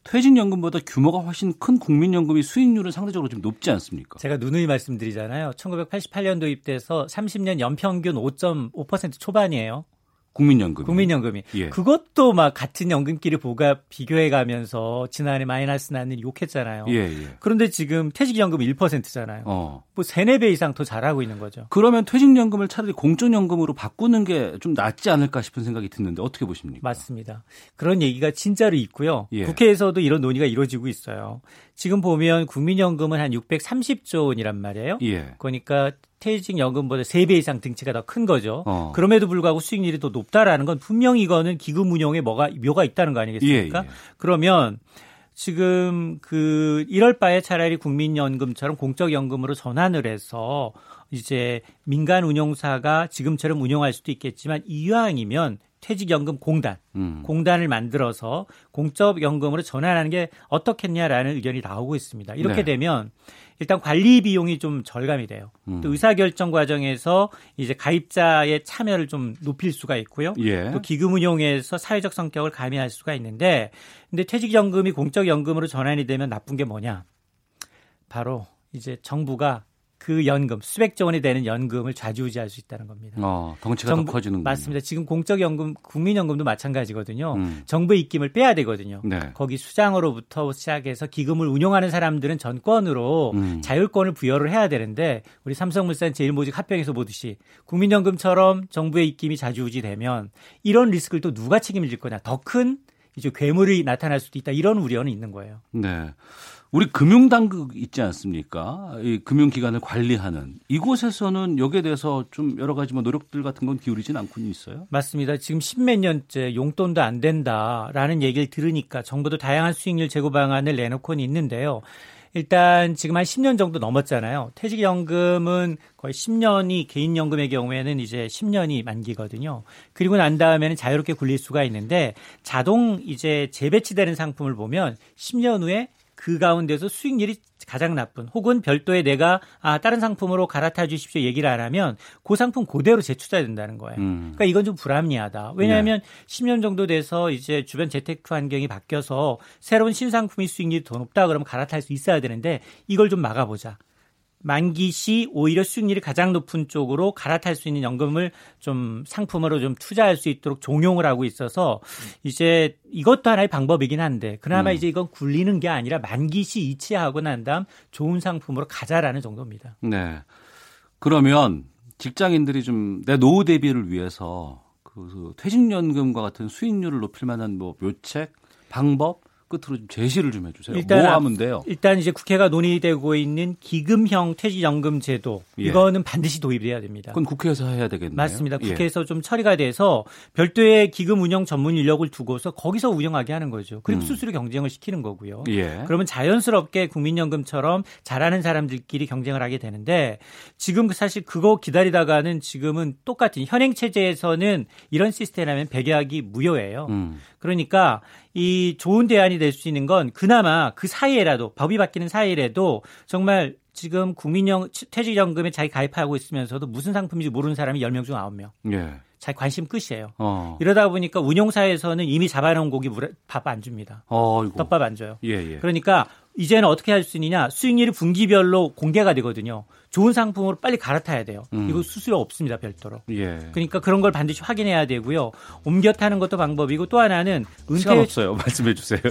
퇴직연금보다 규모가 훨씬 큰 국민연금이 수익률은 상대적으로 좀 높지 않습니까? 제가 누누이 말씀드리잖아요. 1988년 도입돼서 30년 연평균 5.5% 초반이에요. 국민연금. 국민연금이. 예. 그것도 막 같은 연금끼리 보가 비교해 가면서 지난해 마이너스 나는 욕했잖아요. 예, 예. 그런데 지금 퇴직연금 1%잖아요. 어. 뭐 3, 4배 이상 더 잘하고 있는 거죠. 그러면 퇴직연금을 차라리 공적연금으로 바꾸는 게 좀 낫지 않을까 싶은 생각이 드는데 어떻게 보십니까? 맞습니다. 그런 얘기가 진짜로 있고요. 예. 국회에서도 이런 논의가 이루어지고 있어요. 지금 보면 국민연금은 한 630조 원이란 말이에요. 예. 그러니까 퇴직연금보다 3배 이상 등치가 더 큰 거죠. 어. 그럼에도 불구하고 수익률이 더 높다라는 건 분명히 이거는 기금 운용에 뭐가 묘가 있다는 거 아니겠습니까? 예, 예. 그러면 지금 그 이럴 바에 차라리 국민연금처럼 공적연금으로 전환을 해서 이제 민간 운용사가 지금처럼 운영할 수도 있겠지만 이왕이면 퇴직연금 공단, 음. 공단을 만들어서 공적연금으로 전환하는 게 어떻겠냐라는 의견이 나오고 있습니다. 이렇게 네. 되면 일단 관리 비용이 좀 절감이 돼요. 음. 또 의사결정 과정에서 이제 가입자의 참여를 좀 높일 수가 있고요. 예. 또 기금 운용에서 사회적 성격을 가미할 수가 있는데 근데 퇴직연금이 공적연금으로 전환이 되면 나쁜 게 뭐냐? 바로 이제 정부가 그 연금 수백조 원이 되는 연금을 좌지우지할 수 있다는 겁니다. 어, 덩치가 정부, 더 커지는 맞습니다. 지금 공적연금, 국민연금도 마찬가지거든요. 음. 정부의 입김을 빼야 되거든요. 네. 거기 수장으로부터 시작해서 기금을 운용하는 사람들은 전권으로 음. 자율권을 부여를 해야 되는데 우리 삼성물산 제일모직 합병에서 보듯이 국민연금처럼 정부의 입김이 좌지우지되면 이런 리스크를 또 누가 책임질 거냐? 더 큰 이제 괴물이 나타날 수도 있다. 이런 우려는 있는 거예요. 네. 우리 금융당국 있지 않습니까? 이 금융기관을 관리하는 이곳에서는 여기에 대해서 좀 여러 가지 뭐 노력들 같은 건 기울이진 않고 있어요? 맞습니다. 지금 십몇 년째 용돈도 안 된다라는 얘기를 들으니까 정부도 다양한 수익률 제고 방안을 내놓고는 있는데요. 일단 지금 한 10년 정도 넘었잖아요. 퇴직연금은 거의 10년이 개인연금의 경우에는 이제 10년이 만기거든요. 그리고 난 다음에는 자유롭게 굴릴 수가 있는데 자동 이제 재배치되는 상품을 보면 10년 후에 그 가운데서 수익률이 가장 나쁜 혹은 별도의 내가 아 다른 상품으로 갈아타 주십시오 얘기를 안 하면 그 상품 그대로 재투자해야 된다는 거예요. 음. 그러니까 이건 좀 불합리하다. 왜냐하면 네. 10년 정도 돼서 이제 주변 재테크 환경이 바뀌어서 새로운 신상품이 수익률이 더 높다 그러면 갈아탈 수 있어야 되는데 이걸 좀 막아보자. 만기 시 오히려 수익률이 가장 높은 쪽으로 갈아탈 수 있는 연금을 좀 상품으로 좀 투자할 수 있도록 종용을 하고 있어서 이제 이것도 하나의 방법이긴 한데 그나마 음. 이제 이건 굴리는 게 아니라 만기 시 이체하고 난 다음 좋은 상품으로 가자라는 정도입니다. 네. 그러면 직장인들이 좀 내 노후 대비를 위해서 그 퇴직연금과 같은 수익률을 높일 만한 뭐 묘책 방법 끝으로 좀 제시를 좀 해주세요. 일단, 뭐 하면 돼요? 일단 이제 국회가 논의되고 있는 기금형 퇴직연금 제도 예. 이거는 반드시 도입돼야 됩니다. 그건 국회에서 해야 되겠네요. 맞습니다. 예. 국회에서 예. 좀 처리가 돼서 별도의 기금 운영 전문 인력을 두고서 거기서 운영하게 하는 거죠. 그리고 음. 수수료 경쟁을 시키는 거고요. 예. 그러면 자연스럽게 국민연금처럼 잘하는 사람들끼리 경쟁을 하게 되는데 지금 사실 그거 기다리다가는 지금은 똑같은 현행 체제에서는 이런 시스템이라면 백약이 무효예요. 음. 그러니까 이 좋은 대안이 될 수 있는 건 그나마 그 사이에라도 법이 바뀌는 사이에라도 정말 지금 국민형 퇴직연금에 자기 가입하고 있으면서도 무슨 상품인지 모르는 사람이 10명 중 9명. 예. 자기 관심 끝이에요. 어. 이러다 보니까 운용사에서는 이미 잡아놓은 고기 밥안 줍니다. 어, 떡밥 안 줘요. 예, 예. 그러니까 이제는 어떻게 할 수 있느냐 수익률이 분기별로 공개가 되거든요. 좋은 상품으로 빨리 갈아타야 돼요. 음. 이거 수수료 없습니다 별도로. 예. 그러니까 그런 걸 반드시 확인해야 되고요. 옮겨 타는 것도 방법이고 또 하나는 은퇴 없어요. 말씀해 주세요.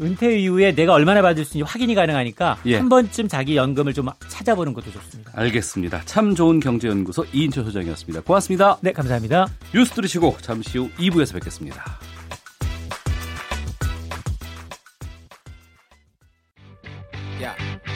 은퇴 이후에 내가 얼마나 받을 수 있는지 확인이 가능하니까 예. 한 번쯤 자기 연금을 좀 찾아보는 것도 좋습니다. 알겠습니다. 참 좋은 경제연구소 이인철 소장이었습니다. 고맙습니다. 네 감사합니다. 뉴스 들으시고 잠시 후 2부에서 뵙겠습니다.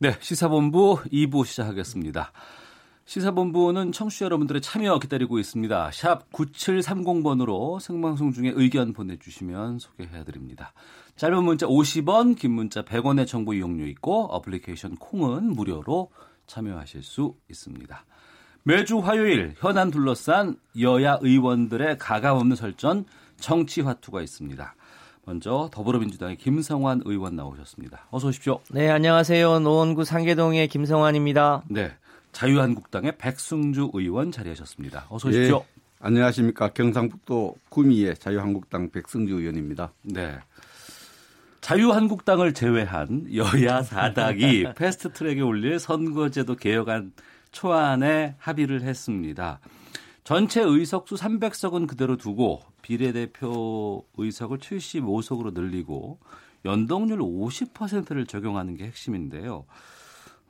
네, 시사본부 2부 시작하겠습니다. 시사본부는 청취자 여러분들의 참여 기다리고 있습니다. 샵 9730번으로 생방송 중에 의견 보내주시면 소개해드립니다. 짧은 문자 50원, 긴 문자 100원의 정보 이용료 있고 어플리케이션 콩은 무료로 참여하실 수 있습니다. 매주 화요일 현안 둘러싼 여야 의원들의 가감없는 설전 정치화투가 있습니다. 먼저 더불어민주당의 김성환 의원 나오셨습니다. 어서 오십시오. 네, 안녕하세요. 노원구 상계동의 김성환입니다. 네. 자유한국당의 백승주 의원 자리하셨습니다. 어서 오십시오. 네, 안녕하십니까. 경상북도 구미의 자유한국당 백승주 의원입니다. 네. 자유한국당을 제외한 여야 4당이 패스트 트랙에 올릴 선거제도 개혁안 초안에 합의를 했습니다. 전체 의석수 300석은 그대로 두고 비례대표 의석을 75석으로 늘리고 연동률 50%를 적용하는 게 핵심인데요.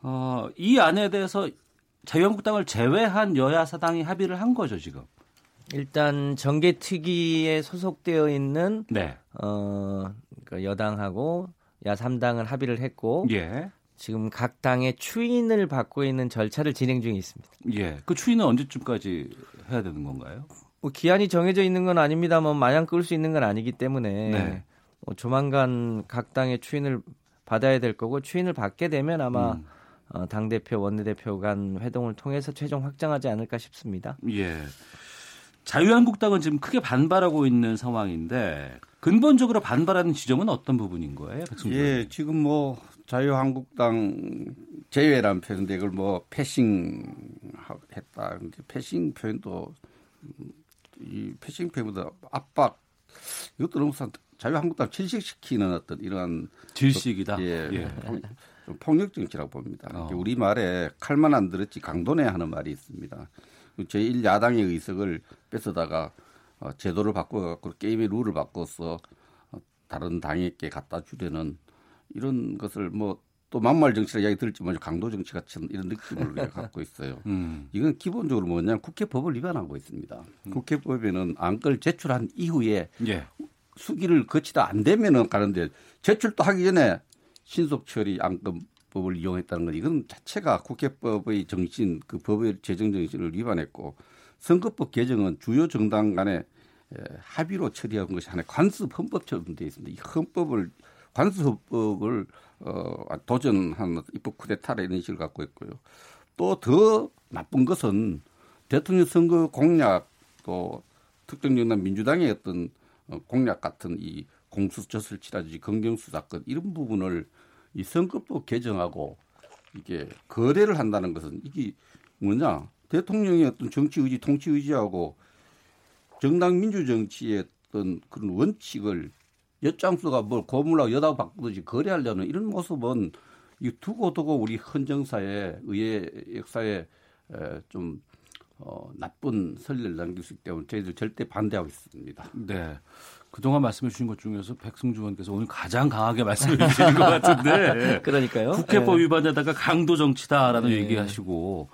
어, 이 안에 대해서 자유한국당을 제외한 여야 사당이 합의를 한 거죠 지금. 일단 정계특위에 소속되어 있는 네. 어, 그러니까 여당하고 야 3당은 합의를 했고 예. 지금 각 당의 추인을 받고 있는 절차를 진행 중에 있습니다. 예. 그 추인은 언제쯤까지 해야 되는 건가요? 뭐 기한이 정해져 있는 건 아닙니다만 마냥 끌 수 있는 건 아니기 때문에 네. 뭐 조만간 각 당의 추인을 받아야 될 거고 추인을 받게 되면 아마 음. 어, 당 대표 원내 대표 간 회동을 통해서 최종 확정하지 않을까 싶습니다. 예. 자유한국당은 지금 크게 반발하고 있는 상황인데 근본적으로 반발하는 지점은 어떤 부분인 거예요? 예, 지금 뭐 자유한국당 제외라는 표현인데 이걸 뭐 패싱 했다. 패싱 표현도 이 패싱 표현보다 압박 이것도 너무 자유한국당 질식시키는 어떤 이러한 질식이다. 예. 예. 좀 폭력 정치라고 봅니다. 어. 우리 말에 칼만 안 들었지 강도네 하는 말이 있습니다. 제1 야당의 의석을 뺏어다가 어, 제도를 바꿔갖고 게임의 룰을 바꿔서 어, 다른 당에게 갖다 주려는 이런 것을 뭐 또 막말 정치라 이야기 들을지 모르 강도 정치 같은 이런 느낌을 갖고 있어요. 음. 이건 기본적으로 뭐냐면 국회법을 위반하고 있습니다. 음. 국회법에는 안건을 제출한 이후에 예. 수기를 거치다 안 되면은 가는데 제출도 하기 전에 신속 처리 안건법을 이용했다는 건 이건 자체가 국회법의 정신 그 법의 제정 정신을 위반했고 선거법 개정은 주요 정당 간의 합의로 처리한 것이 하나의 관습 헌법처럼 되어 있습니다. 이 헌법을 관습 헌법을 어, 도전한 입법 쿠데타라 이런 식을 갖고 있고요. 또 더 나쁜 것은 대통령 선거 공약 또 특정 정당 민주당의 어떤 어, 공약 같은 이 공수처설 치라든지 검경수 사건 이런 부분을 이 선거법 개정하고 이게 거래를 한다는 것은 이게 뭐냐 대통령의 어떤 정치 의지, 통치 의지하고 정당 민주 정치의 어떤 그런 원칙을 엿장수가 뭘 고물하고 여당 바꾸듯이 거래하려는 이런 모습은 이 두고 두고 우리 헌정사에 의회 역사에 에, 좀 어, 나쁜 선례를 남길 수 있기 때문에 저희들 절대 반대하고 있습니다. 네. 그동안 말씀해 주신 것 중에서 백승주 의원께서 오늘 가장 강하게 말씀해 주시는 것 같은데. 그러니까요. 국회법 네. 위반에다가 강도 정치다라는 네. 얘기하시고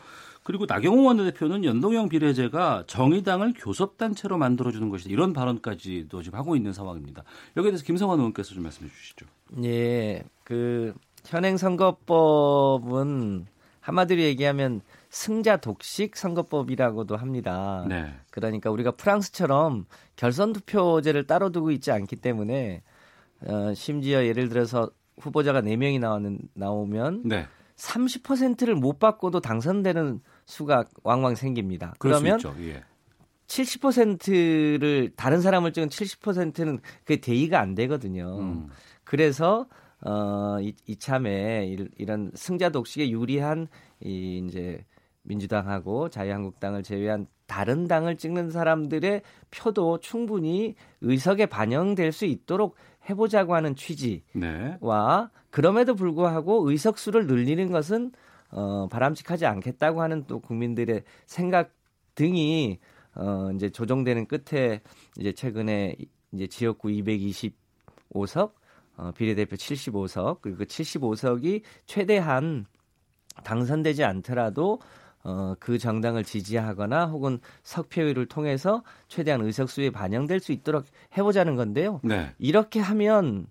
그리고 나경원 원내대표는 연동형 비례제가 정의당을 교섭단체로 만들어주는 것이다. 이런 발언까지도 지금 하고 있는 상황입니다. 여기에 대해서 김성환 의원께서 좀 말씀해 주시죠. 예. 그 현행 선거법은 한마디로 얘기하면 승자 독식 선거법이라고도 합니다. 네. 그러니까 우리가 프랑스처럼 결선 투표제를 따로 두고 있지 않기 때문에 어, 심지어 예를 들어서 후보자가 4명이 나오는 나오면 네. 30%를 못 받고도 당선되는 수가 왕왕 생깁니다. 그러면 예. 70%를 다른 사람을 찍은 70%는 그게 대의가 안 되거든요. 음. 그래서 어, 이, 이참에 이런 승자 독식에 유리한 이 이제 민주당하고 자유한국당을 제외한 다른 당을 찍는 사람들의 표도 충분히 의석에 반영될 수 있도록 해보자고 하는 취지와 네. 그럼에도 불구하고 의석수를 늘리는 것은 어, 바람직하지 않겠다고 하는 또 국민들의 생각 등이 어, 이제 조정되는 끝에 이제 최근에 이제 지역구 225석, 어, 비례대표 75석, 그리고 그 75석이 최대한 당선되지 않더라도 어, 그 정당을 지지하거나 혹은 석표율을 통해서 최대한 의석수에 반영될 수 있도록 해보자는 건데요. 네. 이렇게 하면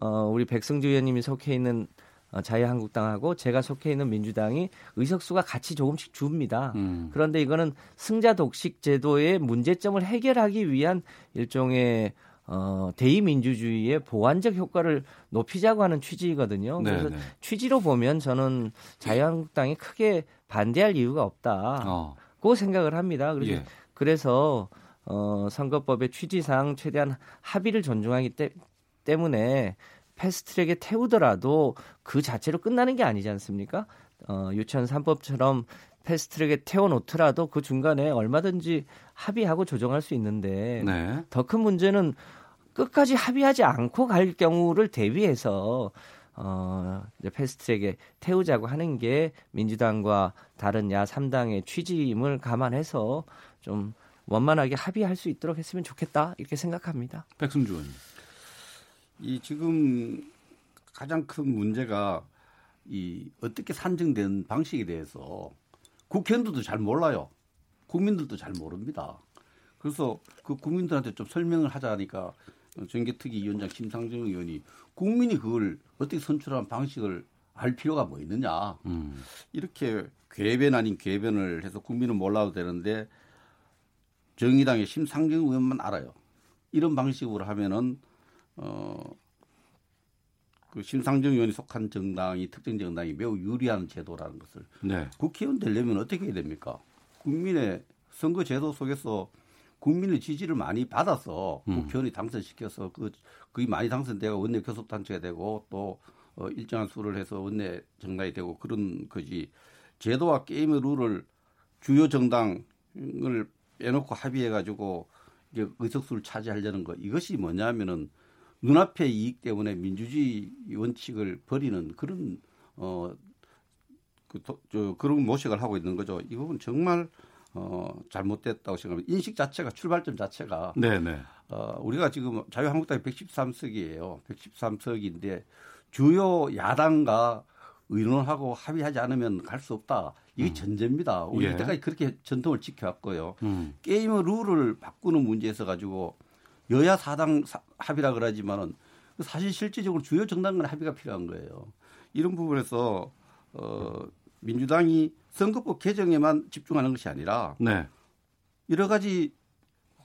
어, 우리 백승주 의원님이 속해 있는 어, 자유한국당하고 제가 속해 있는 민주당이 의석수가 같이 조금씩 줍니다. 음. 그런데 이거는 승자 독식 제도의 문제점을 해결하기 위한 일종의 어, 대의민주주의의 보완적 효과를 높이자고 하는 취지거든요. 네, 그래서 네네. 취지로 보면 저는 자유한국당이 크게 반대할 이유가 없다. 어. 고 생각을 합니다. 그래서, 예. 그래서 어, 선거법의 취지상 최대한 합의를 존중하기 때, 때문에 패스트트랙에 태우더라도 그 자체로 끝나는 게 아니지 않습니까? 어, 유치원 3법처럼 패스트트랙에 태워놓더라도 그 중간에 얼마든지 합의하고 조정할 수 있는데 네. 더큰 문제는 끝까지 합의하지 않고 갈 경우를 대비해서 어, 이제 패스트트랙에 태우자고 하는 게 민주당과 다른 야 3당의 취지임을 감안해서 좀 원만하게 합의할 수 있도록 했으면 좋겠다 이렇게 생각합니다. 백승주 의원님. 이 지금 가장 큰 문제가 이 어떻게 산정된 방식에 대해서 국회의원들도 잘 몰라요. 국민들도 잘 모릅니다. 그래서 그 국민들한테 좀 설명을 하자니까 정계특위 위원장 김상정 의원이 국민이 그걸 어떻게 선출한 방식을 알 필요가 뭐 있느냐. 음. 이렇게 궤변 아닌 궤변을 해서 국민은 몰라도 되는데 정의당의 심상정 의원만 알아요. 이런 방식으로 하면은 어, 그 심상정 의원이 속한 정당이 특정 정당이 매우 유리한 제도라는 것을 네. 국회의원 되려면 어떻게 해야 됩니까? 국민의 선거 제도 속에서 국민의 지지를 많이 받아서 음. 국회의원이 당선시켜서 그 그게 많이 당선되고 원내 교섭 단체가 되고 또 어, 일정한 수를 해서 원내 정당이 되고 그런 거지 제도와 게임의 룰을 주요 정당을 빼놓고 합의해 가지고 이게 의석수를 차지하려는 거 이것이 뭐냐면은 눈앞의 이익 때문에 민주주의 원칙을 버리는 그런 어, 그, 저, 그런 모색을 하고 있는 거죠. 이 부분 정말 어, 잘못됐다고 생각합니다. 인식 자체가 출발점 자체가 네네. 어, 우리가 지금 자유한국당이 113석이에요. 113석인데 주요 야당과 의논하고 합의하지 않으면 갈 수 없다. 이게 음. 전제입니다. 우리 예. 때까지 그렇게 전통을 지켜왔고요. 음. 게임의 룰을 바꾸는 문제에서 가지고 여야 사당 합의라 그러지만은 사실 실질적으로 주요 정당 간 합의가 필요한 거예요. 이런 부분에서 어 민주당이 선거법 개정에만 집중하는 것이 아니라 네. 여러 가지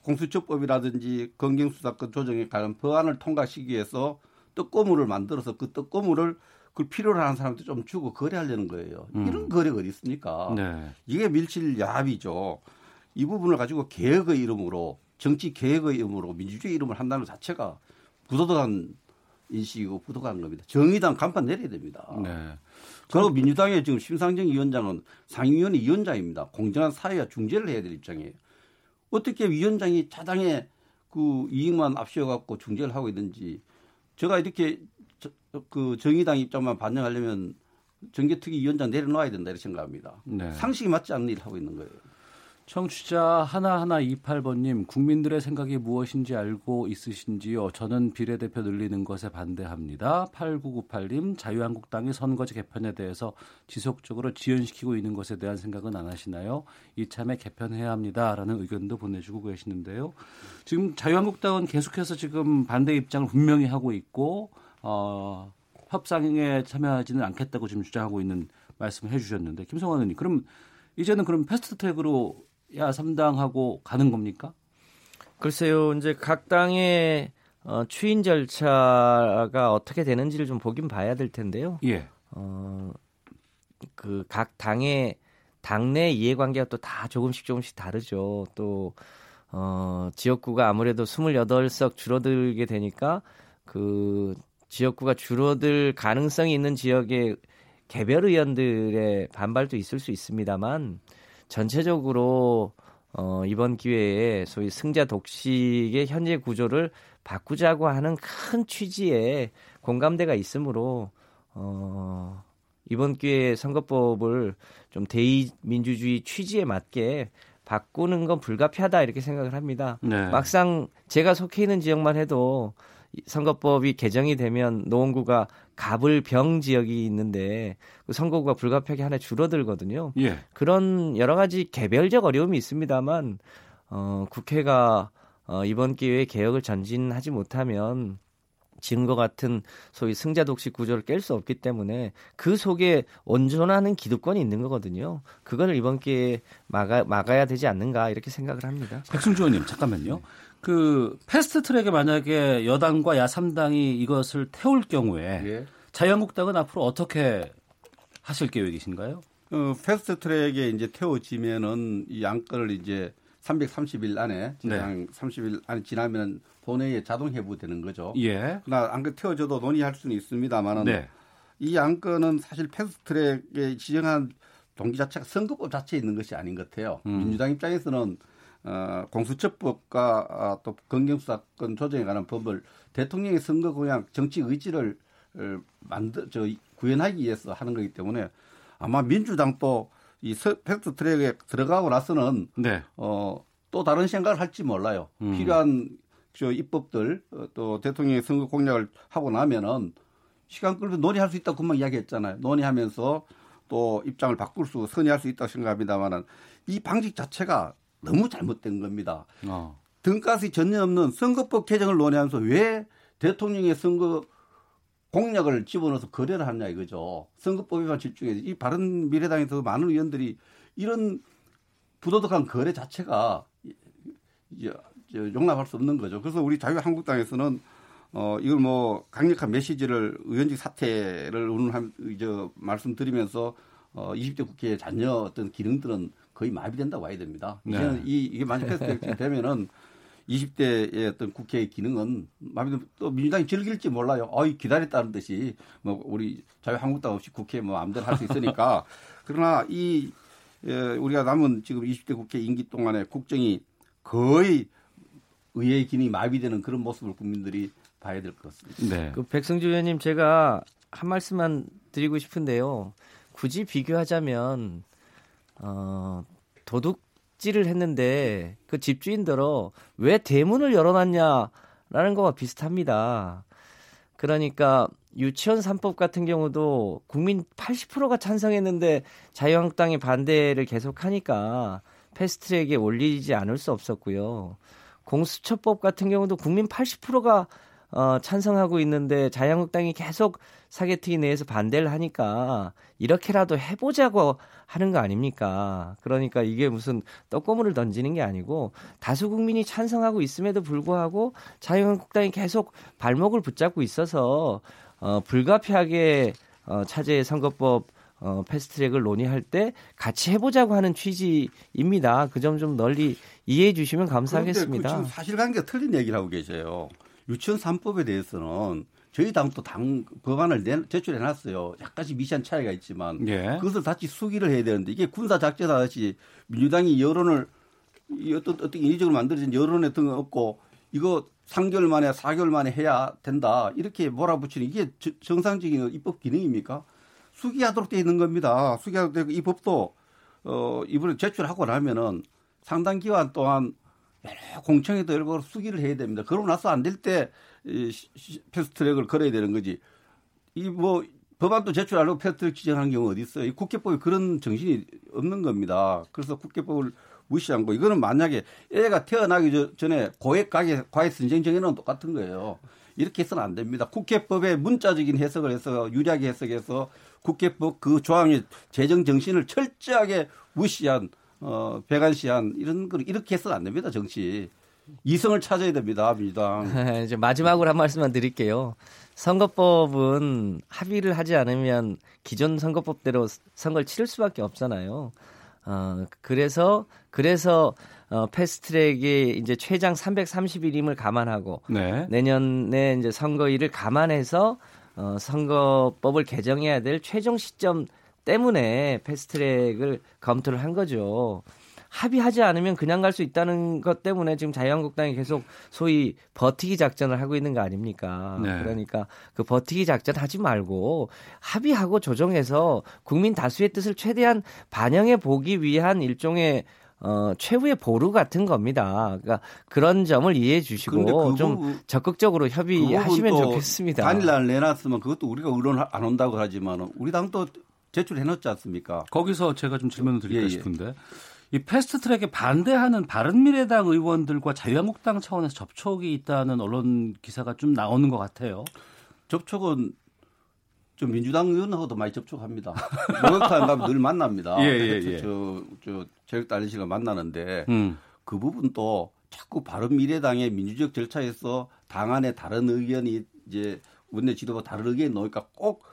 공수처법이라든지 검경수사권 조정에 관한 법안을 통과시키기 위해서 떡고물을 만들어서 그 떡고물을 그 필요로 하는 사람한테 좀 주고 거래하려는 거예요. 음. 이런 거래가 어디 있습니까? 네. 이게 밀실 야합이죠. 이 부분을 가지고 개혁의 이름으로 정치 개혁의 이름으로 민주주의 이름을 한다는 자체가 부도덕한 인식이고 부도덕한 겁니다. 정의당 간판 내려야 됩니다. 네. 그리고 민주당의 지금 심상정 위원장은 상임위원회 위원장입니다. 공정한 사회와 중재를 해야 될 입장이에요. 어떻게 위원장이 차당의 그 이익만 앞세워갖고 중재를 하고 있는지 제가 이렇게 저, 그 정의당 입장만 반영하려면 정계특위 위원장 내려놓아야 된다 이렇게 생각합니다. 네. 상식이 맞지 않는 일을 하고 있는 거예요. 청취자 하나하나 28번님 국민들의 생각이 무엇인지 알고 있으신지요? 저는 비례대표 늘리는 것에 반대합니다. 8998님 자유한국당이 선거제 개편에 대해서 지속적으로 지연시키고 있는 것에 대한 생각은 안 하시나요? 이참에 개편해야 합니다 라는 의견도 보내주고 계시는데요. 지금 자유한국당은 계속해서 지금 반대 입장을 분명히 하고 있고 어, 협상에 참여하지는 않겠다고 지금 주장하고 있는 말씀을 해주셨는데 김성환 의원님 그럼 이제는 그럼 패스트 트랙으로 야 3당하고 가는 겁니까? 글쎄요. 이제 각 당의 어, 추인 절차가 어떻게 되는지를 좀 보긴 봐야 될 텐데요. 예. 어, 그 각 당의 당내 이해관계가 또 다 조금씩 조금씩 다르죠. 또 어, 지역구가 아무래도 28석 줄어들게 되니까 그 지역구가 줄어들 가능성이 있는 지역의 개별 의원들의 반발도 있을 수 있습니다만 전체적으로 어, 이번 기회에 소위 승자 독식의 현재 구조를 바꾸자고 하는 큰 취지에 공감대가 있으므로 어, 이번 기회에 선거법을 좀 대의민주주의 취지에 맞게 바꾸는 건 불가피하다 이렇게 생각을 합니다. 네. 막상 제가 속해 있는 지역만 해도 선거법이 개정이 되면 노원구가 갑을병 지역이 있는데 그 선거구가 불가피하게 하나 줄어들거든요. 예. 그런 여러 가지 개별적 어려움이 있습니다만 어, 국회가 어, 이번 기회에 개혁을 전진하지 못하면 지금과 같은 소위 승자 독식 구조를 깰 수 없기 때문에 그 속에 온존하는 기득권이 있는 거거든요. 그걸 이번 기회에 막아, 막아야 되지 않는가 이렇게 생각을 합니다. 백승주 의원님 잠깐만요. 그 패스트 트랙에 만약에 여당과 야삼당이 이것을 태울 경우에 예. 자유한국당은 앞으로 어떻게 하실 계획이신가요? 어, 패스트 트랙에 이제 태워지면은 이 안건을 이제 330일 안에 지난 네. 30일 안에 지나면 본회의에 자동 회부되는 거죠. 예. 그러나 안건 태워져도 논의할 수는 있습니다만은 네. 이 안건은 사실 패스트 트랙에 지정한 동기 자체가 선거법 자체에 있는 것이 아닌 것 같아요. 음. 민주당 입장에서는 어, 공수처법과 아, 또 검경수사권 조정에 관한 법을 대통령의 선거 공약 정치 의지를 어, 만들 저 구현하기 위해서 하는 거기 때문에 아마 민주당도 이 팩트 트랙에 들어가고 나서는 네. 어, 또 다른 생각을 할지 몰라요. 음. 필요한 저 입법들 어, 또 대통령의 선거 공약을 하고 나면은 시간 끌고 논의할 수 있다고 금방 이야기했잖아요. 논의하면서 또 입장을 바꿀 수 선의할 수 있다고 생각합니다만은 이 방식 자체가 너무 잘못된 겁니다. 어. 등가스 전혀 없는 선거법 개정을 논의하면서 왜 대통령의 선거 공약을 집어넣어서 거래를 하냐 이거죠. 선거법에만 집중해서 이 바른 미래당에서 많은 의원들이 이런 부도덕한 거래 자체가 용납할 수 없는 거죠. 그래서 우리 자유한국당에서는 어 이걸 뭐 강력한 메시지를 의원직 사퇴를 오늘 저 말씀드리면서 어 20대 국회의 잔여 어떤 기능들은 거의 마비된다고 봐야 됩니다. 네. 이제는 이, 이게 만약 패스트 되면은 20대의 어떤 국회의 기능은 마비되면 또 민주당이 즐길지 몰라요. 어이 기다렸다는 듯이 뭐 우리 자유한국당 없이 국회 뭐 마음대로 할수 있으니까 그러나 이 예, 우리가 남은 지금 20대 국회 임기 동안에 국정이 거의 의회의 기능이 마비되는 그런 모습을 국민들이 봐야 될 것 같습니다. 네. 그 백승주 의원님 제가 한 말씀만 드리고 싶은데요. 굳이 비교하자면 어, 도둑질을 했는데 그 집주인들어 왜 대문을 열어놨냐라는 거와 비슷합니다. 그러니까 유치원 3법 같은 경우도 국민 80%가 찬성했는데 자유한국당이 반대를 계속하니까 패스트트랙에 올리지 않을 수 없었고요. 공수처법 같은 경우도 국민 80%가 어, 찬성하고 있는데 자유한국당이 계속 사개특위 내에서 반대를 하니까 이렇게라도 해보자고 하는 거 아닙니까? 그러니까 이게 무슨 떡고물을 던지는 게 아니고 다수 국민이 찬성하고 있음에도 불구하고 자유한국당이 계속 발목을 붙잡고 있어서 어, 불가피하게 어, 차제 선거법 어, 패스트트랙을 논의할 때 같이 해보자고 하는 취지입니다. 그 점 좀 널리 이해해 주시면 감사하겠습니다. 그 지금 사실관계가 틀린 얘기를 하고 계세요. 유치원 3법에 대해서는 저희 당도 당 법안을 내, 제출해 놨어요. 약간씩 미시한 차이가 있지만 예. 그것을 다시 수기를 해야 되는데 이게 군사 작전하듯이 민주당이 여론을 어떤 어떻게 인위적으로 만들어진 여론에 등 없고 이거 3개월 만에 4개월 만에 해야 된다 이렇게 몰아붙이는 이게 정상적인 입법 기능입니까? 수기하도록 되어 있는 겁니다. 수기하도록 되고 이 법도 어 이번에 제출하고 나면은 상당 기간 동안 여러 공청회도 열고 수기를 해야 됩니다. 그러고 나서 안 될 때 패스트트랙을 걸어야 되는 거지. 이 뭐 법안도 제출하려고 패스트트랙 지정하는 경우 어디 있어요? 이 국회법에 그런 정신이 없는 겁니다. 그래서 국회법을 무시한 거. 이거는 만약에 애가 태어나기 전에 고액 가계 과외 선생 정에는 똑같은 거예요. 이렇게 해서는 안 됩니다. 국회법의 문자적인 해석을 해서 유리하게 해석해서 국회법 그 조항의 재정 정신을 철저하게 무시한 어, 배관시한 이런 걸 이렇게 해서는 안 됩니다. 정치. 이성을 찾아야 됩니다. 민주당. 이제 마지막으로 한 말씀만 드릴게요. 선거법은 합의를 하지 않으면 기존 선거법대로 선거를 치를 수밖에 없잖아요. 어, 그래서 그래서 어, 패스트트랙이 이제 최장 330일임을 감안하고 네. 내년에 이제 선거일을 감안해서 어, 선거법을 개정해야 될 최종 시점 때문에 패스트트랙을 검토를 한 거죠. 합의하지 않으면 그냥 갈 수 있다는 것 때문에 지금 자유한국당이 계속 소위 버티기 작전을 하고 있는 거 아닙니까? 네. 그러니까 그 버티기 작전 하지 말고 합의하고 조정해서 국민 다수의 뜻을 최대한 반영해 보기 위한 일종의 어, 최후의 보루 같은 겁니다. 그러니까 그런 점을 이해해 주시고 그좀 부분, 적극적으로 협의하시면 좋겠습니다. 단일날 내놨으면 그것도 우리가 의론 안 온다고 하지만 우리 당도 제출해 놨지 않습니까? 거기서 제가 좀 질문을 드릴까 예, 예. 싶은데 이 패스트 트랙에 반대하는 바른미래당 의원들과 자유한국당 차원에서 접촉이 있다는 언론 기사가 좀 나오는 것 같아요. 접촉은 좀 민주당 의원하고도 많이 접촉합니다. 목욕탕 가면 늘 만납니다. 예, 예, 예. 저, 저, 달리 씨가 만나는데 음. 그 부분도 자꾸 바른미래당의 민주적 절차에서 당 안에 다른 의견이 이제 원내 지도부 다른 의견이 나오니까 꼭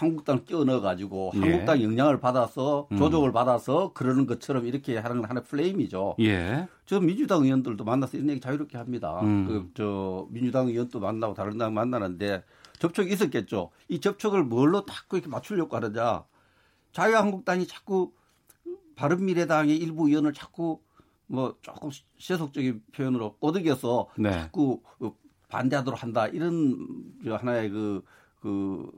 한국당 끼워 넣어 가지고 예. 한국당 영향을 받아서 음. 조정을 음. 받아서 그러는 것처럼 이렇게 하는 하나의 플레임이죠. 예. 저 민주당 의원들도 만나서 이런 얘기 자유롭게 합니다. 음. 그저 민주당 의원도 만나고 다른 당 만나는데 접촉이 있었겠죠. 이 접촉을 뭘로 자꾸 이렇게 맞추려고 하느냐. 자유한국당이 자꾸 바른미래당의 일부 의원을 자꾸 뭐 조금 세속적인 표현으로 꼬드겨서 네. 자꾸 반대하도록 한다 이런 하나의 그, 그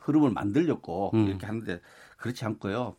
흐름을 만들려고 음. 이렇게 하는데 그렇지 않고요.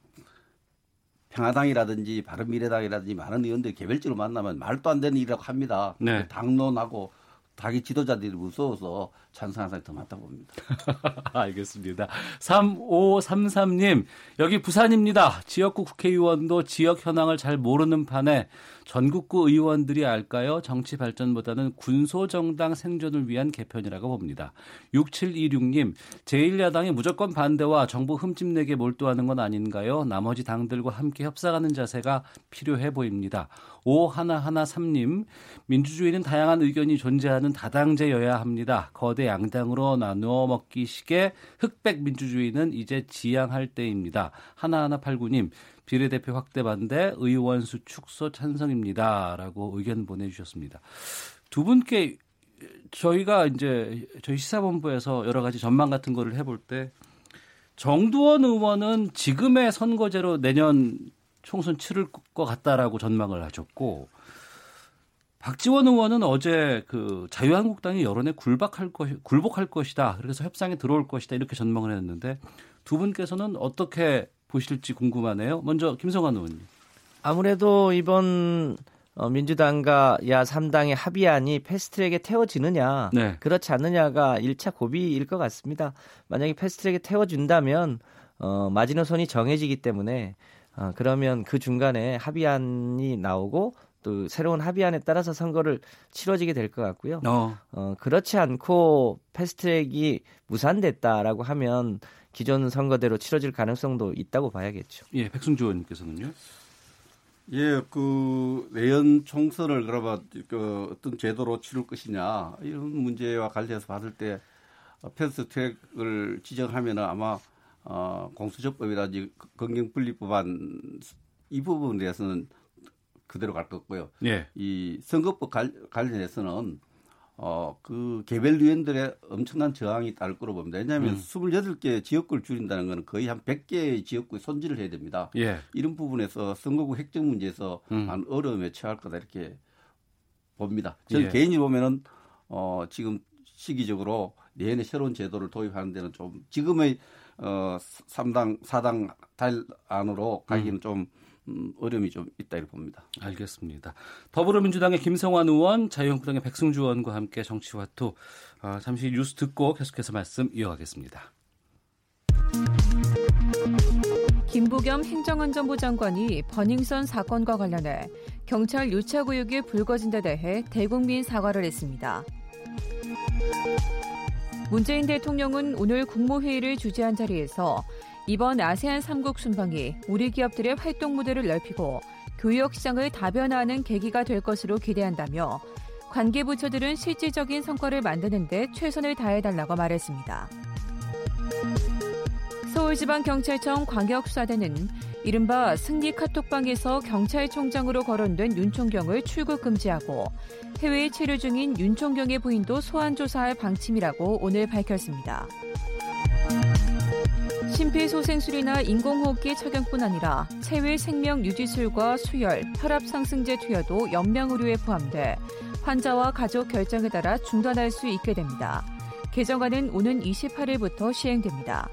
평화당이라든지 바른미래당이라든지 많은 의원들이 개별적으로 만나면 말도 안 되는 일이라고 합니다. 네. 당론하고 자기 지도자들이 무서워서 찬성하는 사람이 더 많다고 봅니다. 알겠습니다. 3533님, 여기 부산입니다. 지역구 국회의원도 지역 현황을 잘 모르는 판에 전국구 의원들이 알까요? 정치 발전보다는 군소정당 생존을 위한 개편이라고 봅니다. 6726님, 제1야당이 무조건 반대와 정부 흠집내게 몰두하는 건 아닌가요? 나머지 당들과 함께 협상하는 자세가 필요해 보입니다. 5113님, 민주주의는 다양한 의견이 존재하는 다당제여야 합니다. 거대 양당으로 나누어 먹기식의 흑백 민주주의는 이제 지양할 때입니다. 하나하나 89님, 비례대표 확대 반대 의원 수 축소 찬성입니다. 라고 의견 보내주셨습니다. 두 분께 저희가 이제 저희 시사본부에서 여러 가지 전망 같은 거를 해볼 때 정두원 의원은 지금의 선거제로 내년 총선 치를 것 같다라고 전망을 하셨고 박지원 의원은 어제 그 자유한국당이 여론에 굴박할 것, 굴복할 것이다. 그래서 협상에 들어올 것이다. 이렇게 전망을 했는데 두 분께서는 어떻게 보실지 궁금하네요. 먼저 김성환 의원님. 아무래도 이번 어, 민주당과 야 3당의 합의안이 패스트트랙에 태워지느냐 네. 그렇지 않느냐가 1차 고비일 것 같습니다. 만약에 패스트트랙에 태워준다면 어, 마지노선이 정해지기 때문에 어, 그러면 그 중간에 합의안이 나오고 또 새로운 합의안에 따라서 선거를 치러지게 될 것 같고요. 어. 어. 그렇지 않고 패스트트랙이 무산됐다라고 하면 기존 선거대로 치러질 가능성도 있다고 봐야겠죠. 예, 백승주 의원님께서는요. 예, 그 내연 총선을 그러면 그 어떤 제도로 치를 것이냐 이런 문제와 관련해서 받을 때 패스트트랙을 지정하면은 아마 어, 공수처법이라든지 건경분리법안 이 부분에 대해서는 그대로 갈 거고요. 예. 이 선거법 관련해서는 어, 그 개별 위원들의 엄청난 저항이 따를 거로 봅니다. 왜냐하면 음. 28개 지역구를 줄인다는 것은 거의 한 100개의 지역구에 손질을 해야 됩니다. 예. 이런 부분에서 선거구 획정 문제에서 음. 한 어려움에 처할 거다 이렇게 봅니다. 저는 예. 개인이 보면은 어, 지금 시기적으로 내년에 새로운 제도를 도입하는 데는 좀 지금의 어, 3당, 4당 달 안으로 가기는 음. 좀 음, 어려움이 좀 있다 이렇게 봅니다. 알겠습니다. 더불어민주당의 김성환 의원, 자유한국당의 백승주 의원과 함께 정치와투 어, 잠시 뉴스 듣고 계속해서 말씀 이어가겠습니다. 김부겸 행정안전부 장관이 버닝썬 사건과 관련해 경찰 유착 의혹이 불거진 데 대해 대국민 사과를 했습니다. 문재인 대통령은 오늘 국무회의를 주재한 자리에서 이번 아세안 3국 순방이 우리 기업들의 활동 무대를 넓히고 교역 시장을 다변화하는 계기가 될 것으로 기대한다며 관계 부처들은 실질적인 성과를 만드는 데 최선을 다해달라고 말했습니다. 서울지방경찰청 광역수사대는 이른바 승리 카톡방에서 경찰총장으로 거론된 윤총경을 출국 금지하고 해외에 체류 중인 윤총경의 부인도 소환 조사할 방침이라고 오늘 밝혔습니다. 심폐소생술이나 인공호흡기 착용뿐 아니라 체외 생명 유지술과 수혈, 혈압 상승제 투여도 연명 의료에 포함돼 환자와 가족 결정에 따라 중단할 수 있게 됩니다. 개정안은 오는 28일부터 시행됩니다.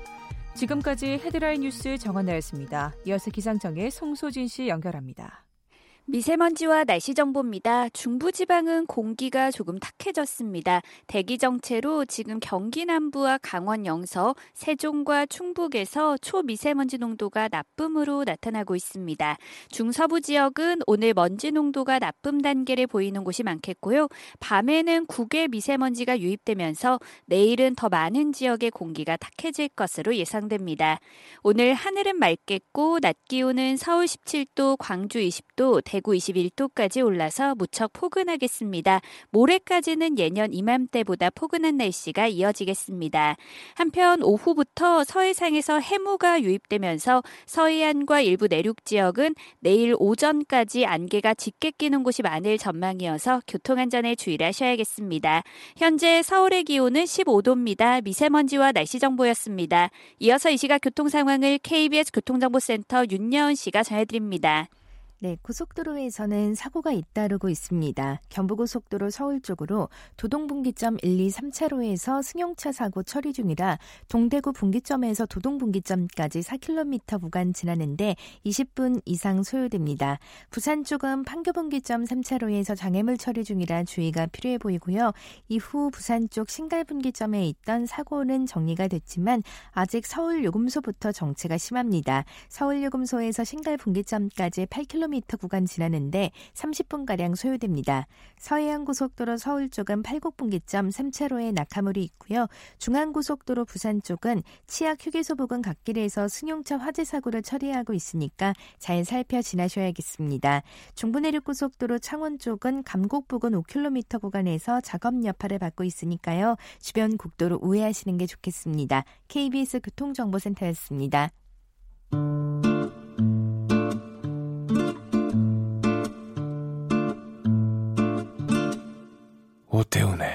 지금까지 헤드라인 뉴스 정한나였습니다. 이어서 기상청의 송소진 씨 연결합니다. 미세먼지와 날씨 정보입니다. 중부지방은 공기가 조금 탁해졌습니다. 대기 정체로 지금 경기 남부와 강원 영서, 세종과 충북에서 초미세먼지 농도가 나쁨으로 나타나고 있습니다. 중서부 지역은 오늘 먼지 농도가 나쁨 단계를 보이는 곳이 많겠고요. 밤에는 국외 미세먼지가 유입되면서 내일은 더 많은 지역의 공기가 탁해질 것으로 예상됩니다. 오늘 하늘은 맑겠고 낮 기온은 서울 17도, 광주 20도, 대구 21도까지 올라서 무척 포근하겠습니다. 모레까지는 예년 이맘때보다 포근한 날씨가 이어지겠습니다. 한편 오후부터 서해상에서 해무가 유입되면서 서해안과 일부 내륙 지역은 내일 오전까지 안개가 짙게 끼는 곳이 많을 전망이어서 교통안전에 주의를 하셔야겠습니다. 현재 서울의 기온은 15도입니다. 미세먼지와 날씨 정보였습니다. 이어서 이 시각 교통 상황을 KBS 교통정보센터 윤여은 씨가 전해드립니다. 네, 고속도로에서는 사고가 잇따르고 있습니다. 경부고속도로 서울 쪽으로 도동분기점 1, 2, 3차로에서 승용차 사고 처리 중이라 동대구 분기점에서 도동분기점까지 4km 구간 지나는데 20분 이상 소요됩니다. 부산 쪽은 판교분기점 3차로에서 장애물 처리 중이라 주의가 필요해 보이고요. 이후 부산 쪽 신갈분기점에 있던 사고는 정리가 됐지만 아직 서울 요금소부터 정체가 심합니다. 서울 요금소에서 신갈분기점까지 8km 1km 구간 지나는데 30분가량 소요됩니다. 서해안고속도로 서울 쪽은 팔곡분기점 3차로에 낙하물이 있고요. 중앙고속도로 부산 쪽은 치악 휴게소 부근 갓길에서 승용차 화재 사고를 처리하고 있으니까 잘 살펴 지나셔야겠습니다. 중부내륙고속도로 창원 쪽은 감곡 부근 5km 구간에서 작업 여파를 받고 있으니까요. 주변 국도로 우회하시는 게 좋겠습니다. KBS 교통정보센터였습니다. 오태훈의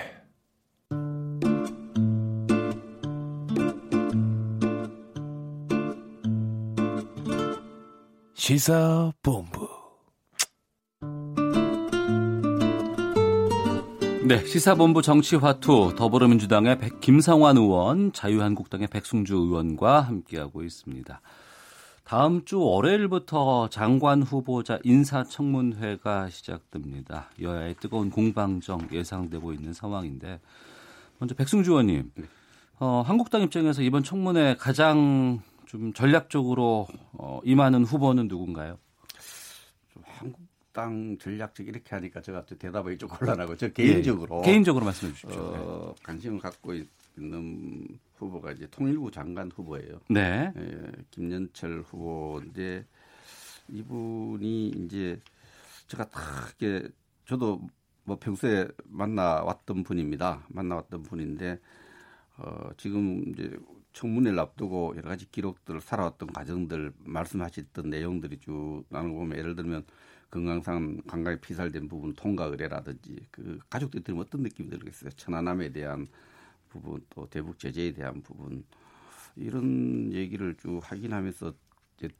시사본부 네, 시사본부 정치화투 더불어민주당의 백, 김성환 의원, 자유한국당의 백승주 의원과 함께하고 있습니다. 다음 주 월요일부터 장관 후보자 인사청문회가 시작됩니다. 여야의 뜨거운 공방정 예상되고 있는 상황인데 먼저 백승주 의원님, 어, 한국당 입장에서 이번 청문회 가장 좀 전략적으로 어, 임하는 후보는 누군가요? 한국당 전략적 이렇게 하니까 제가 대답하기 좀 곤란하고 저 개인적으로 예, 개인적으로 말씀해 주십시오. 어, 관심을 갖고 있 는 후보가 이제 통일부 장관 후보예요. 네. 예, 김연철 후보인데 이분이 이제 제가 다 이렇게 저도 뭐 평소에 만나왔던 분입니다. 만나왔던 분인데 어, 지금 이제 청문회를 앞두고 여러 가지 기록들 살아왔던 과정들 말씀하셨던 내용들이 쭉 나누고 보면 예를 들면 건강상 감각에 피살된 부분 통과 의뢰라든지 그 가족들이 들으면 어떤 느낌이 들겠어요. 천안함에 대한 부분 또 대북 제재에 대한 부분 이런 얘기를 쭉 확인하면서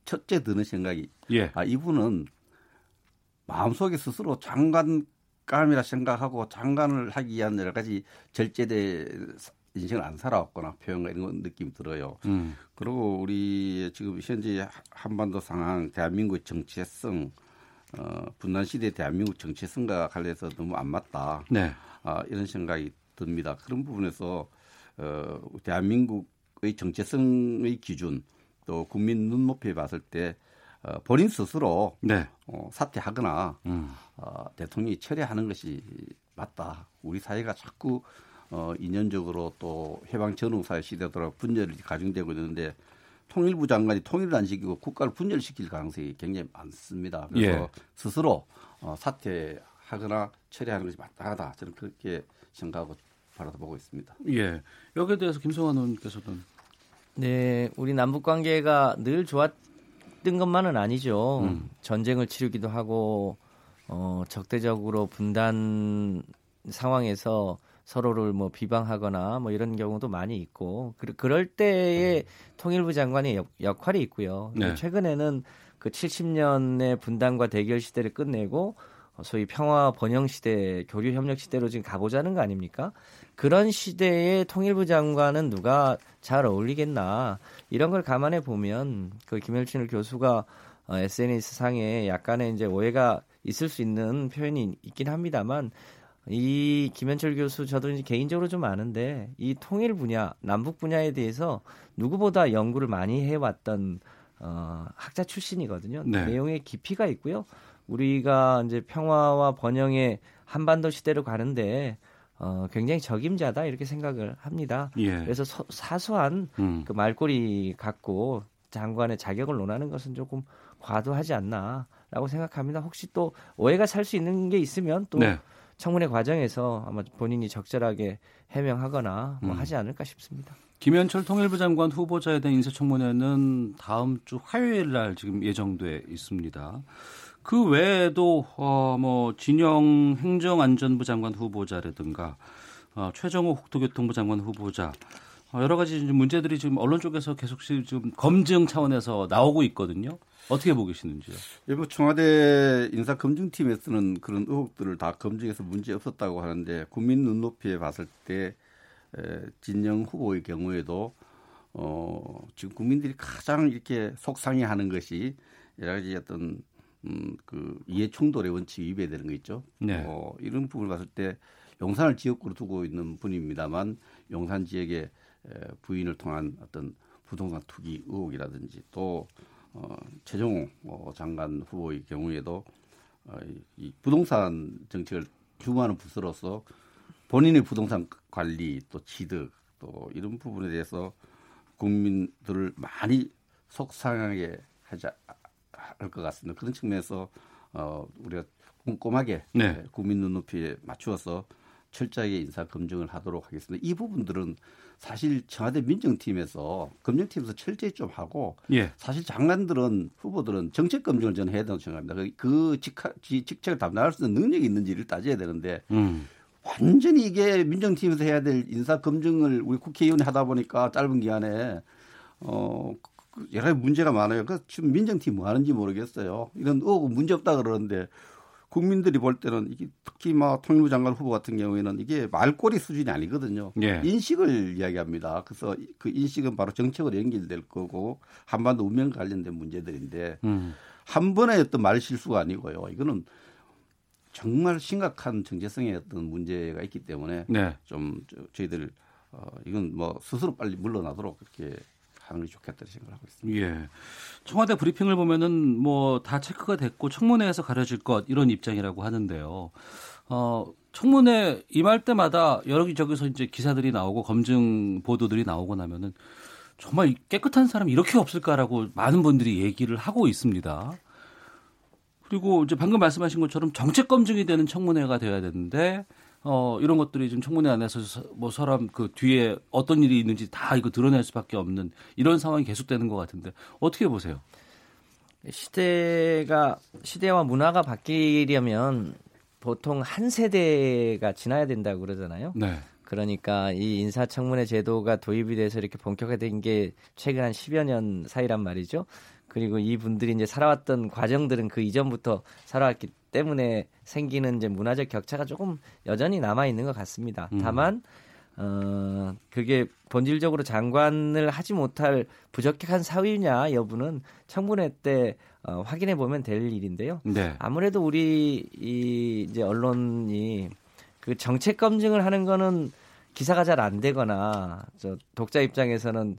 첫째 드는 생각이 예. 아 이분은 마음속에 스스로 장관감이라 생각하고 장관을 하기 위한 여러 가지 절제대 인생을 안 살아왔거나 표현과 이런 느낌이 들어요. 음. 그리고 우리 지금 현재 한반도 상황, 대한민국의 정체성, 어, 분단 시대 대한민국 정체성과 관련해서 너무 안 맞다. 네. 아, 이런 생각이 듭니다. 그런 부분에서 어, 대한민국의 정체성의 기준 또 국민 눈높이에 봤을 때 어, 본인 스스로 네. 어, 사퇴하거나 음. 어, 대통령이 철회하는 것이 맞다. 우리 사회가 자꾸 어, 인연적으로 또 해방 전후 사회 시대로 분열이 가중되고 있는데 통일부 장관이 통일을 안 시키고 국가를 분열시킬 가능성이 굉장히 많습니다. 그래서 예. 스스로 어, 사퇴하거나 처리하는 것이 마땅하다. 저는 그렇게 생각하고 바라보고 있습니다. 예. 여기에 대해서 김성환 의원께서는 네, 우리 남북 관계가 늘 좋았던 것만은 아니죠. 음. 전쟁을 치르기도 하고 어, 적대적으로 분단 상황에서 서로를 뭐 비방하거나 뭐 이런 경우도 많이 있고 그, 그럴 때에 통일부 장관의 역, 역할이 있고요. 네. 최근에는 그 70년의 분단과 대결 시대를 끝내고 소위 평화 번영 시대, 교류 협력 시대로 지금 가고자 하는 거 아닙니까? 그런 시대에 통일부 장관은 누가 잘 어울리겠나 이런 걸 감안해 보면 그 김열춘 교수가 어, SNS 상에 약간의 이제 오해가 있을 수 있는 표현이 있긴 합니다만 이 김현철 교수 저도 이제 개인적으로 좀 아는데 이 통일 분야, 남북 분야에 대해서 누구보다 연구를 많이 해왔던 어, 학자 출신이거든요. 네. 내용에 깊이가 있고요. 우리가 이제 평화와 번영의 한반도 시대로 가는데 어, 굉장히 적임자다 이렇게 생각을 합니다. 예. 그래서 서, 사소한 음. 그 말꼬리 갖고 장관의 자격을 논하는 것은 조금 과도하지 않나라고 생각합니다. 혹시 또 오해가 살 수 있는 게 있으면 또 네. 청문회 과정에서 아마 본인이 적절하게 해명하거나 뭐 음. 하지 않을까 싶습니다. 김현철 통일부 장관 후보자에 대한 인사청문회는 다음 주 화요일 날 지금 예정돼 있습니다. 그 외에도 어 뭐 진영 행정안전부 장관 후보자라든가 어, 최정호 국토교통부 장관 후보자 어, 여러 가지 문제들이 지금 언론 쪽에서 계속 지금 검증 차원에서 나오고 있거든요. 어떻게 보고 계시는지요? 일부 청와대 인사 검증팀에서는 그런 의혹들을 다 검증해서 문제 없었다고 하는데 국민 눈높이에 봤을 때 에, 진영 후보의 경우에도 어, 지금 국민들이 가장 이렇게 속상해하는 것이 여러 가지 어떤 음, 그 이해 충돌의 원칙 위배되는 거 있죠. 네. 어, 이런 부분을 봤을 때 용산을 지역구로 두고 있는 분입니다만 용산 지역의 에, 부인을 통한 어떤 부동산 투기 의혹이라든지 또 어, 최종호 어, 장관 후보의 경우에도 어, 이, 이 부동산 정책을 주무하는 부서로서 본인의 부동산 관리 또 취득 또 이런 부분에 대해서 국민들을 많이 속상하게 하지 할 것 같습니다. 그런 측면에서 어, 우리가 꼼꼼하게 네. 예, 국민 눈높이에 맞추어서 철저하게 인사 검증을 하도록 하겠습니다. 이 부분들은 사실 청와대 민정팀에서 검증팀에서 철저히 좀 하고 예. 사실 장관들은 후보들은 정책 검증을 저는 해야 된다고 생각합니다. 그- 그 직하, 지- 직책을 담당할 수 있는 능력이 있는지를 따져야 되는데 음. 완전히 이게 민정팀에서 해야 될 인사 검증을 우리 국회의원이 하다 보니까 짧은 기간에 어그 여러 가지 문제가 많아요. 그 지금 민정팀 뭐 하는지 모르겠어요. 이런 의혹은 문제 없다 그러는데 국민들이 볼 때는 이게 특히 막 통일부 장관 후보 같은 경우에는 이게 말꼬리 수준이 아니거든요. 예. 인식을 이야기합니다. 그래서 그 인식은 바로 정책으로 연결될 거고 한반도 운명과 관련된 문제들인데 음. 한 번의 어떤 말 실수가 아니고요. 이거는 정말 심각한 정체성의 어떤 문제가 있기 때문에 네. 좀 저희들 어, 이건 뭐 스스로 빨리 물러나도록 그렇게 하는 게 좋겠다 생각을 하고 있습니다. 예. 청와대 브리핑을 보면은 뭐 다 체크가 됐고 청문회에서 가려질 것 이런 입장이라고 하는데요. 어, 청문회 임할 때마다 여기저기서 이제 기사들이 나오고 검증 보도들이 나오고 나면은 정말 깨끗한 사람이 이렇게 없을까라고 많은 분들이 얘기를 하고 있습니다. 그리고 이제 방금 말씀하신 것처럼 정책 검증이 되는 청문회가 돼야 되는데 어, 이런 것들이 지금 청문회 안에서 뭐 사람 그 뒤에 어떤 일이 있는지 다 이거 드러낼 수밖에 없는 이런 상황이 계속되는 것 같은데 어떻게 보세요? 시대가 시대와 문화가 바뀌려면 보통 한 세대가 지나야 된다고 그러잖아요. 네. 그러니까 이 인사청문회 제도가 도입이 돼서 이렇게 본격화된 게 최근 한 10여 년 사이란 말이죠. 그리고 이분들이 이제 살아왔던 과정들은 그 이전부터 살아왔기 때문에 생기는 이제 문화적 격차가 조금 여전히 남아 있는 것 같습니다. 음. 다만 어 그게 본질적으로 장관을 하지 못할 부적격한 사위냐 여부는 청문회 때 어, 확인해 보면 될 일인데요. 네. 아무래도 우리 이 이제 언론이 그 정책 검증을 하는 거는 기사가 잘 안 되거나 저 독자 입장에서는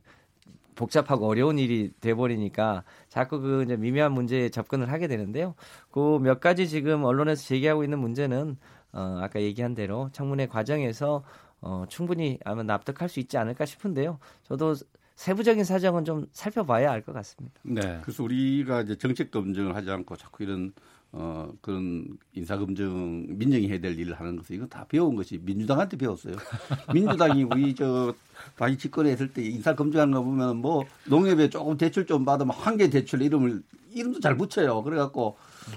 복잡하고 어려운 일이 돼버리니까 자꾸 그 이제 미묘한 문제에 접근을 하게 되는데요. 그 몇 가지 지금 언론에서 제기하고 있는 문제는 어, 아까 얘기한 대로 청문회 과정에서 어, 충분히 아마 납득할 수 있지 않을까 싶은데요. 저도 세부적인 사정은 좀 살펴봐야 알 것 같습니다. 네. 그래서 우리가 이제 정책 검증을 하지 않고 자꾸 이런 어, 그런 인사검증 민정이 해야 될 일을 하는 것은 이거 다 배운 것이 민주당한테 배웠어요. 민주당이 우리 저 다시 집권에 있을 때 인사검증하는 거 보면 뭐 농협에 조금 대출 좀 받으면 한개 대출 이름을 이름도 잘 붙여요. 그래갖고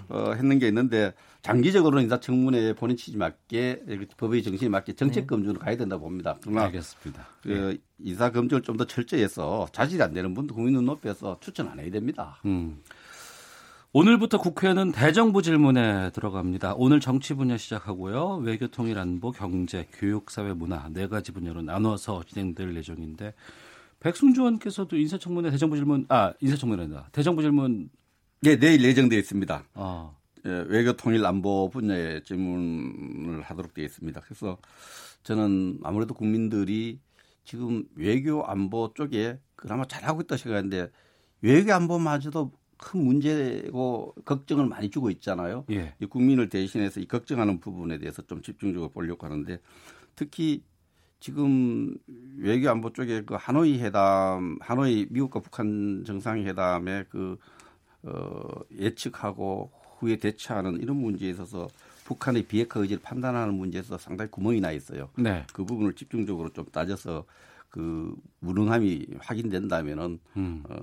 어, 했는 게 있는데 장기적으로는 인사청문회에 본인 취지 맞게 법의 정신에 맞게 정책 검증으로 가야 된다 봅니다. 그러나 알겠습니다. 그 네. 인사 검증을 좀 더 철저히 해서 자질이 안 되는 분도 국민 눈높이에서 추천 안 해야 됩니다. 음. 오늘부터 국회는 대정부 질문에 들어갑니다. 오늘 정치 분야 시작하고요. 외교 통일 안보, 경제, 교육, 사회, 문화 네 가지 분야로 나눠서 진행될 예정인데 백승주 의원께서도 인사청문회 대정부 질문 아 인사청문회 아니다 대정부 질문 네 내일 예정되어 있습니다. 아. 예, 외교 통일 안보 분야의 질문을 하도록 되어 있습니다. 그래서 저는 아무래도 국민들이 지금 외교 안보 쪽에 그나마 잘하고 있다 생각하는데 외교 안보마저도 큰 문제고 걱정을 많이 주고 있잖아요. 예. 이 국민을 대신해서 이 걱정하는 부분에 대해서 좀 집중적으로 보려고 하는데 특히 지금 외교 안보 쪽에 그 하노이 회담, 하노이 미국과 북한 정상회담에 그 어, 예측하고 후에 대처하는 이런 문제에 있어서 북한의 비핵화 의지를 판단하는 문제에서 상당히 구멍이 나 있어요. 네. 그 부분을 집중적으로 좀 따져서 그 무능함이 확인된다면은 음. 어,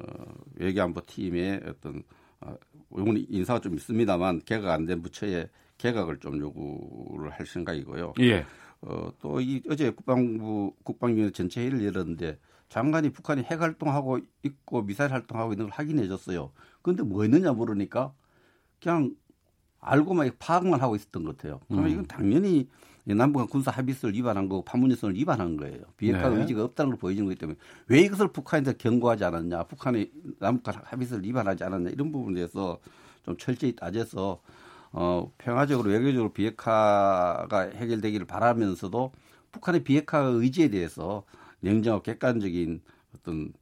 외교안보 팀의 어떤 어, 요건 인사가 좀 있습니다만 개각 안 된 부처에 개각을 좀 요구를 할 생각이고요. 예. 어, 또 이 어제 국방부 국방위원회 전체 회의를 열었는데 장관이 북한이 핵 활동하고 있고 미사일 활동하고 있는 걸 확인해 줬어요. 그런데 뭐 했느냐 물으니까 그냥 알고만 파악만 하고 있었던 것 같아요. 그러면 음. 이건 당연히 남북한 군사 합의서를 위반한 거고 판문점선을 위반한 거예요. 비핵화 네. 의지가 없다는 걸 보여주는 거기 때문에 왜 이것을 북한한테 경고하지 않았냐, 북한이 남북한 합의서를 위반하지 않았냐 이런 부분에 대해서 좀 철저히 따져서 어, 평화적으로 외교적으로 비핵화가 해결되기를 바라면서도 북한의 비핵화 의지에 대해서 냉정하고 객관적인 어떤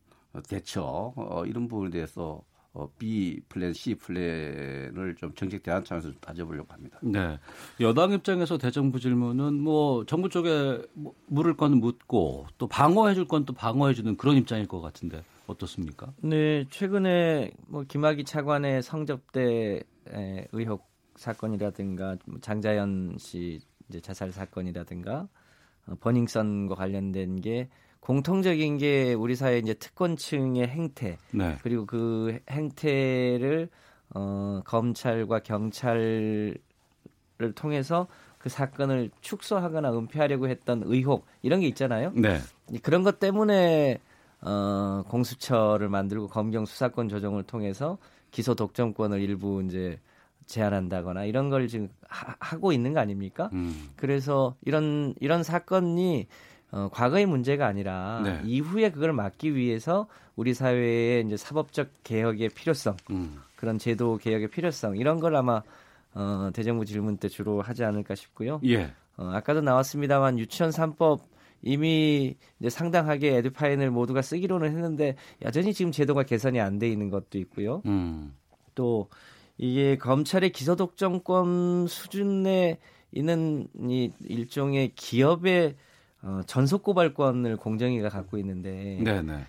대처 어, 이런 부분에 대해서 어, B 플랜, C 플랜을 좀 정책 대안 차원에서 좀 따져보려고 합니다. 네. 여당 입장에서 대정부 질문은 뭐 정부 쪽에 뭐 물을 건 묻고 또 방어해 줄 건 또 방어해 주는 그런 입장일 것 같은데 어떻습니까? 네. 최근에 뭐 김학의 차관의 성접대 의혹 사건이라든가 뭐 장자연 씨 이제 자살 사건이라든가 어, 버닝썬과 관련된 게 공통적인 게 우리 사회 이제 특권층의 행태 네. 그리고 그 행태를 어, 검찰과 경찰을 통해서 그 사건을 축소하거나 은폐하려고 했던 의혹 이런 게 있잖아요. 네. 그런 것 때문에 어, 공수처를 만들고 검경 수사권 조정을 통해서 기소 독점권을 일부 이제 제한한다거나 이런 걸 지금 하, 고 있는 거 아닙니까? 음. 그래서 이런 이런 사건이 어, 과거의 문제가 아니라 네. 이후에 그걸 막기 위해서 우리 사회의 이제 사법적 개혁의 필요성, 음. 그런 제도 개혁의 필요성 이런 걸 아마 어, 대정부 질문 때 주로 하지 않을까 싶고요. 예. 어, 아까도 나왔습니다만 유치원 3법 이미 이제 상당하게 에듀파인을 모두가 쓰기로는 했는데 여전히 지금 제도가 개선이 안 돼 있는 것도 있고요. 음. 또 이게 검찰의 기소독점권 수준에 있는 이 일종의 기업의 어, 전속 고발권을 공정위가 갖고 있는데 네네.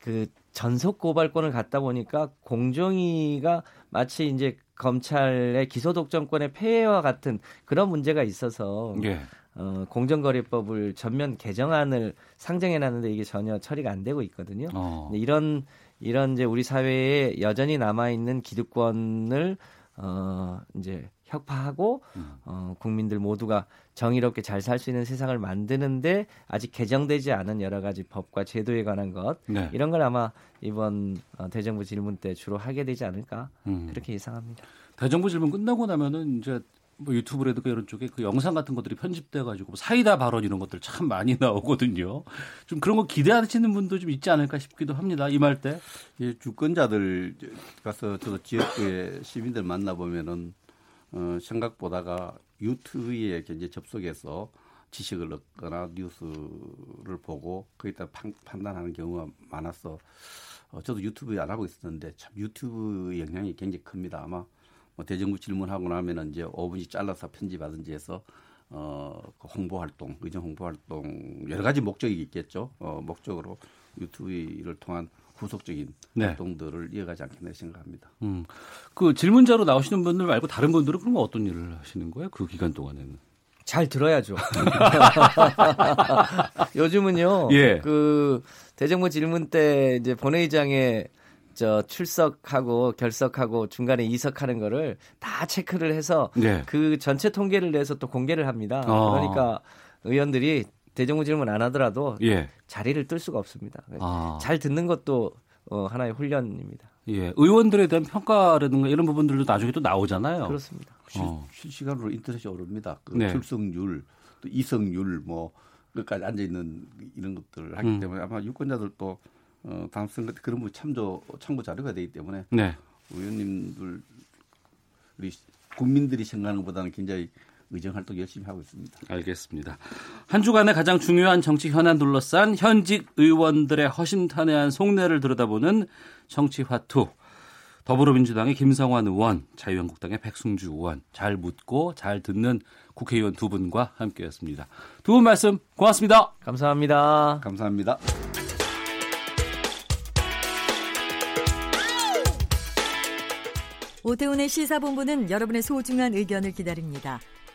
그 전속 고발권을 갖다 보니까 공정위가 마치 이제 검찰의 기소 독점권의 폐해와 같은 그런 문제가 있어서 예. 어, 공정거래법을 전면 개정안을 상정해 놨는데 이게 전혀 처리가 안 되고 있거든요. 어. 이런 이런 이제 우리 사회에 여전히 남아 있는 기득권을 어 이제 혁파하고 음. 어 국민들 모두가 정의롭게 잘 살 수 있는 세상을 만드는데 아직 개정되지 않은 여러 가지 법과 제도에 관한 것 네. 이런 걸 아마 이번 어, 대정부 질문 때 주로 하게 되지 않을까 음. 그렇게 예상합니다. 대정부 질문 끝나고 나면은 이제 뭐 유튜브라든가 이런 쪽에 그 영상 같은 것들이 편집돼 가지고 뭐 사이다 발언 이런 것들 참 많이 나오거든요. 좀 그런 거 기대하시는 분도 좀 있지 않을까 싶기도 합니다. 이 말 때. 예, 주권자들 가서 저도 지역구의 시민들 만나 보면은 어, 생각보다가 유튜브에 이제 접속해서 지식을 얻거나 뉴스를 보고 거기에 따라 판 단하는 경우가 많아서 어, 저도 유튜브 안 하고 있었는데 참 유튜브 영향이 굉장히 큽니다. 아마 뭐 대정부 질문하고 나면은 이제 5분씩 잘라서 편집하든지 해서 어, 그 홍보 활동, 의정 홍보 활동 여러 가지 목적이 있겠죠. 어, 목적으로 유튜브를 통한 후속적인 네. 활동들을 이어가지 않겠나 생각합니다. 음. 그 질문자로 나오시는 분들 말고 다른 분들은 그럼 어떤 일을 하시는 거예요? 그 기간 동안에는? 잘 들어야죠. 요즘은요. 예. 그 대정부 질문 때 이제 본회의장에 저 출석하고 결석하고 중간에 이석하는 거를 다 체크를 해서 네. 그 전체 통계를 내서 또 공개를 합니다. 어. 그러니까 의원들이 대정부 질문 안 하더라도 예. 자리를 뜰 수가 없습니다. 아. 잘 듣는 것도 어, 하나의 훈련입니다. 예, 의원들에 대한 평가라든가 이런 부분들도 나중에 또 나오잖아요. 그렇습니다. 어. 실 시간으로 인터넷에 오릅니다. 그 네. 출석률, 또 이석률, 뭐 끝까지 앉아 있는 이런 것들을 하기 음. 때문에 아마 유권자들도 어, 다음 선거 때 그런 부분 참조 참고 자료가 되기 때문에 네. 의원님들 우리 국민들이 생각하는 것보다는 굉장히 의정 활동 열심히 하고 있습니다. 알겠습니다. 한 주간의 가장 중요한 정치 현안 둘러싼 현직 의원들의 허심탄회한 속내를 들여다보는 정치화투. 더불어민주당의 김성환 의원, 자유한국당의 백승주 의원, 잘 묻고 잘 듣는 국회의원 두 분과 함께했습니다. 두 분 말씀 고맙습니다. 감사합니다. 감사합니다. 오태훈의 시사본부는 여러분의 소중한 의견을 기다립니다.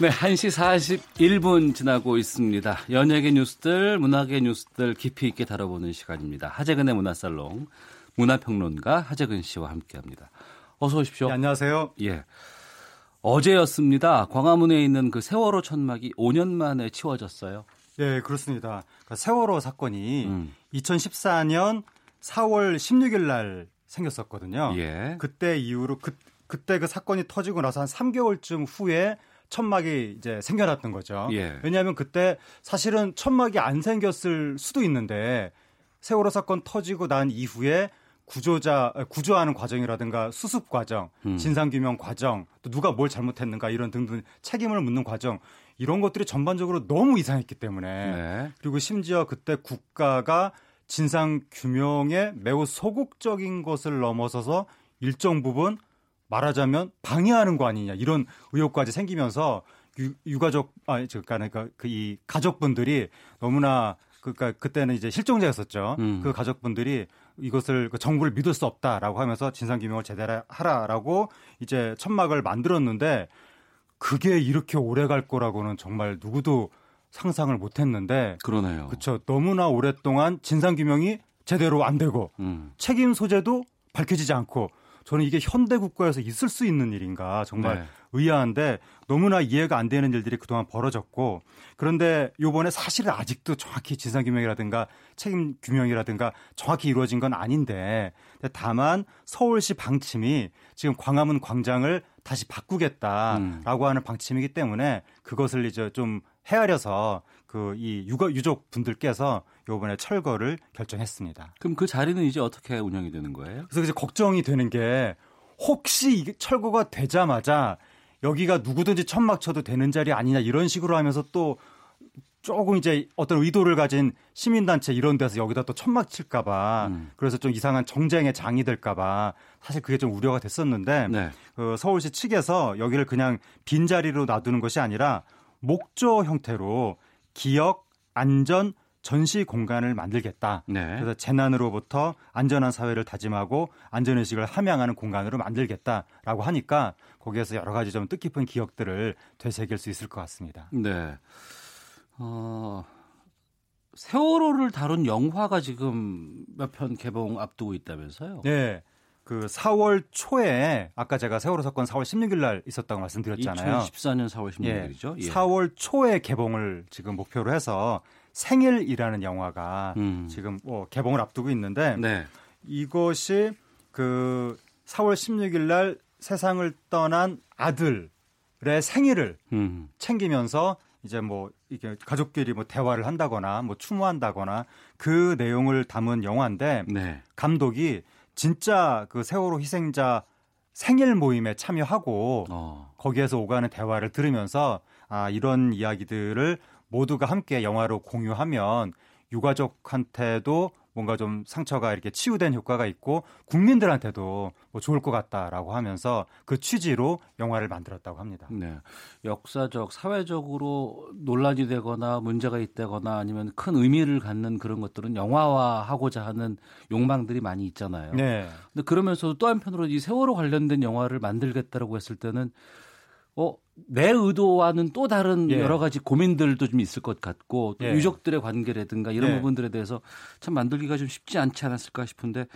네, 1시 41분 지나고 있습니다. 연예계 뉴스들, 문화계 뉴스들 깊이 있게 다뤄보는 시간입니다. 하재근의 문화살롱, 문화평론가 하재근 씨와 함께합니다. 어서 오십시오. 네, 안녕하세요. 예. 어제였습니다. 광화문에 있는 그 세월호 천막이 5년 만에 치워졌어요. 네, 그렇습니다. 그러니까 세월호 사건이 음. 2014년 4월 16일 날 생겼었거든요. 예. 그때 이후로 그, 그때 그 사건이 터지고 나서 한 3개월쯤 후에 천막이 이제 생겨났던 거죠. 예. 왜냐하면 그때 사실은 천막이 안 생겼을 수도 있는데 세월호 사건 터지고 난 이후에 구조자 구조하는 과정이라든가 수습 과정, 음. 진상 규명 과정, 또 누가 뭘 잘못했는가 이런 등등 책임을 묻는 과정 이런 것들이 전반적으로 너무 이상했기 때문에 네. 그리고 심지어 그때 국가가 진상 규명에 매우 소극적인 것을 넘어서서 일정 부분 말하자면 방해하는 거 아니냐 이런 의혹까지 생기면서 유, 유가족 아 그러니까 그이 가족분들이 너무나 그니까 그때는 이제 실종자였었죠. 음. 그 가족분들이 이것을 그 정부를 믿을 수 없다라고 하면서 진상 규명을 제대로 하라라고 이제 천막을 만들었는데 그게 이렇게 오래 갈 거라고는 정말 누구도 상상을 못 했는데 그러네요. 그렇죠. 너무나 오랫동안 진상 규명이 제대로 안 되고 음. 책임 소재도 밝혀지지 않고 저는 이게 현대 국가에서 있을 수 있는 일인가 정말 네. 의아한데 너무나 이해가 안 되는 일들이 그동안 벌어졌고 그런데 요번에 사실은 아직도 정확히 진상규명이라든가 책임 규명이라든가 정확히 이루어진 건 아닌데 다만 서울시 방침이 지금 광화문 광장을 다시 바꾸겠다라고 음. 하는 방침이기 때문에 그것을 이제 좀 헤아려서 그이 유족 분들께서 요번에 철거를 결정했습니다. 그럼 그 자리는 이제 어떻게 운영이 되는 거예요? 그래서 이제 걱정이 되는 게 혹시 이게 철거가 되자마자 여기가 누구든지 천막 쳐도 되는 자리 아니냐 이런 식으로 하면서 또 조금 이제 어떤 의도를 가진 시민단체 이런 데서 여기다 또 천막 칠까봐 음. 그래서 좀 이상한 정쟁의 장이 될까봐 사실 그게 좀 우려가 됐었는데 네. 그 서울시 측에서 여기를 그냥 빈자리로 놔두는 것이 아니라 목조 형태로 기억, 안전, 전시 공간을 만들겠다. 네. 그래서 재난으로부터 안전한 사회를 다짐하고 안전의식을 함양하는 공간으로 만들겠다라고 하니까 거기에서 여러 가지 좀 뜻깊은 기억들을 되새길 수 있을 것 같습니다. 네. 어, 세월호를 다룬 영화가 지금 몇 편 개봉 앞두고 있다면서요? 네. 그 4월 초에 아까 제가 세월호 사건 4월 16일 날 있었다고 말씀드렸잖아요. 2014년 4월 16일이죠. 예. 예. 4월 초에 개봉을 지금 목표로 해서 생일이라는 영화가 음. 지금 뭐 개봉을 앞두고 있는데 네. 이것이 그 4월 16일 날 세상을 떠난 아들의 생일을 음. 챙기면서 이제 뭐 이게 가족끼리 뭐 대화를 한다거나 뭐 추모한다거나 그 내용을 담은 영화인데 네. 감독이 진짜 그 세월호 희생자 생일 모임에 참여하고 어. 거기에서 오가는 대화를 들으면서 아 이런 이야기들을 모두가 함께 영화로 공유하면 유가족한테도 뭔가 좀 상처가 이렇게 치유된 효과가 있고 국민들한테도 뭐 좋을 것 같다라고 하면서 그 취지로 영화를 만들었다고 합니다. 네. 역사적, 사회적으로 논란이 되거나 문제가 있다거나 아니면 큰 의미를 갖는 그런 것들은 영화화하고자 하는 욕망들이 많이 있잖아요. 네. 근데 그러면서도 또 한편으로 이 세월호 관련된 영화를 만들겠다라고 했을 때는 어, 내 의도와는 또 다른 예. 여러 가지 고민들도 좀 있을 것 같고 또 예. 유족들의 관계라든가 이런 예. 부분들에 대해서 참 만들기가 좀 쉽지 않지 않았을까 싶은데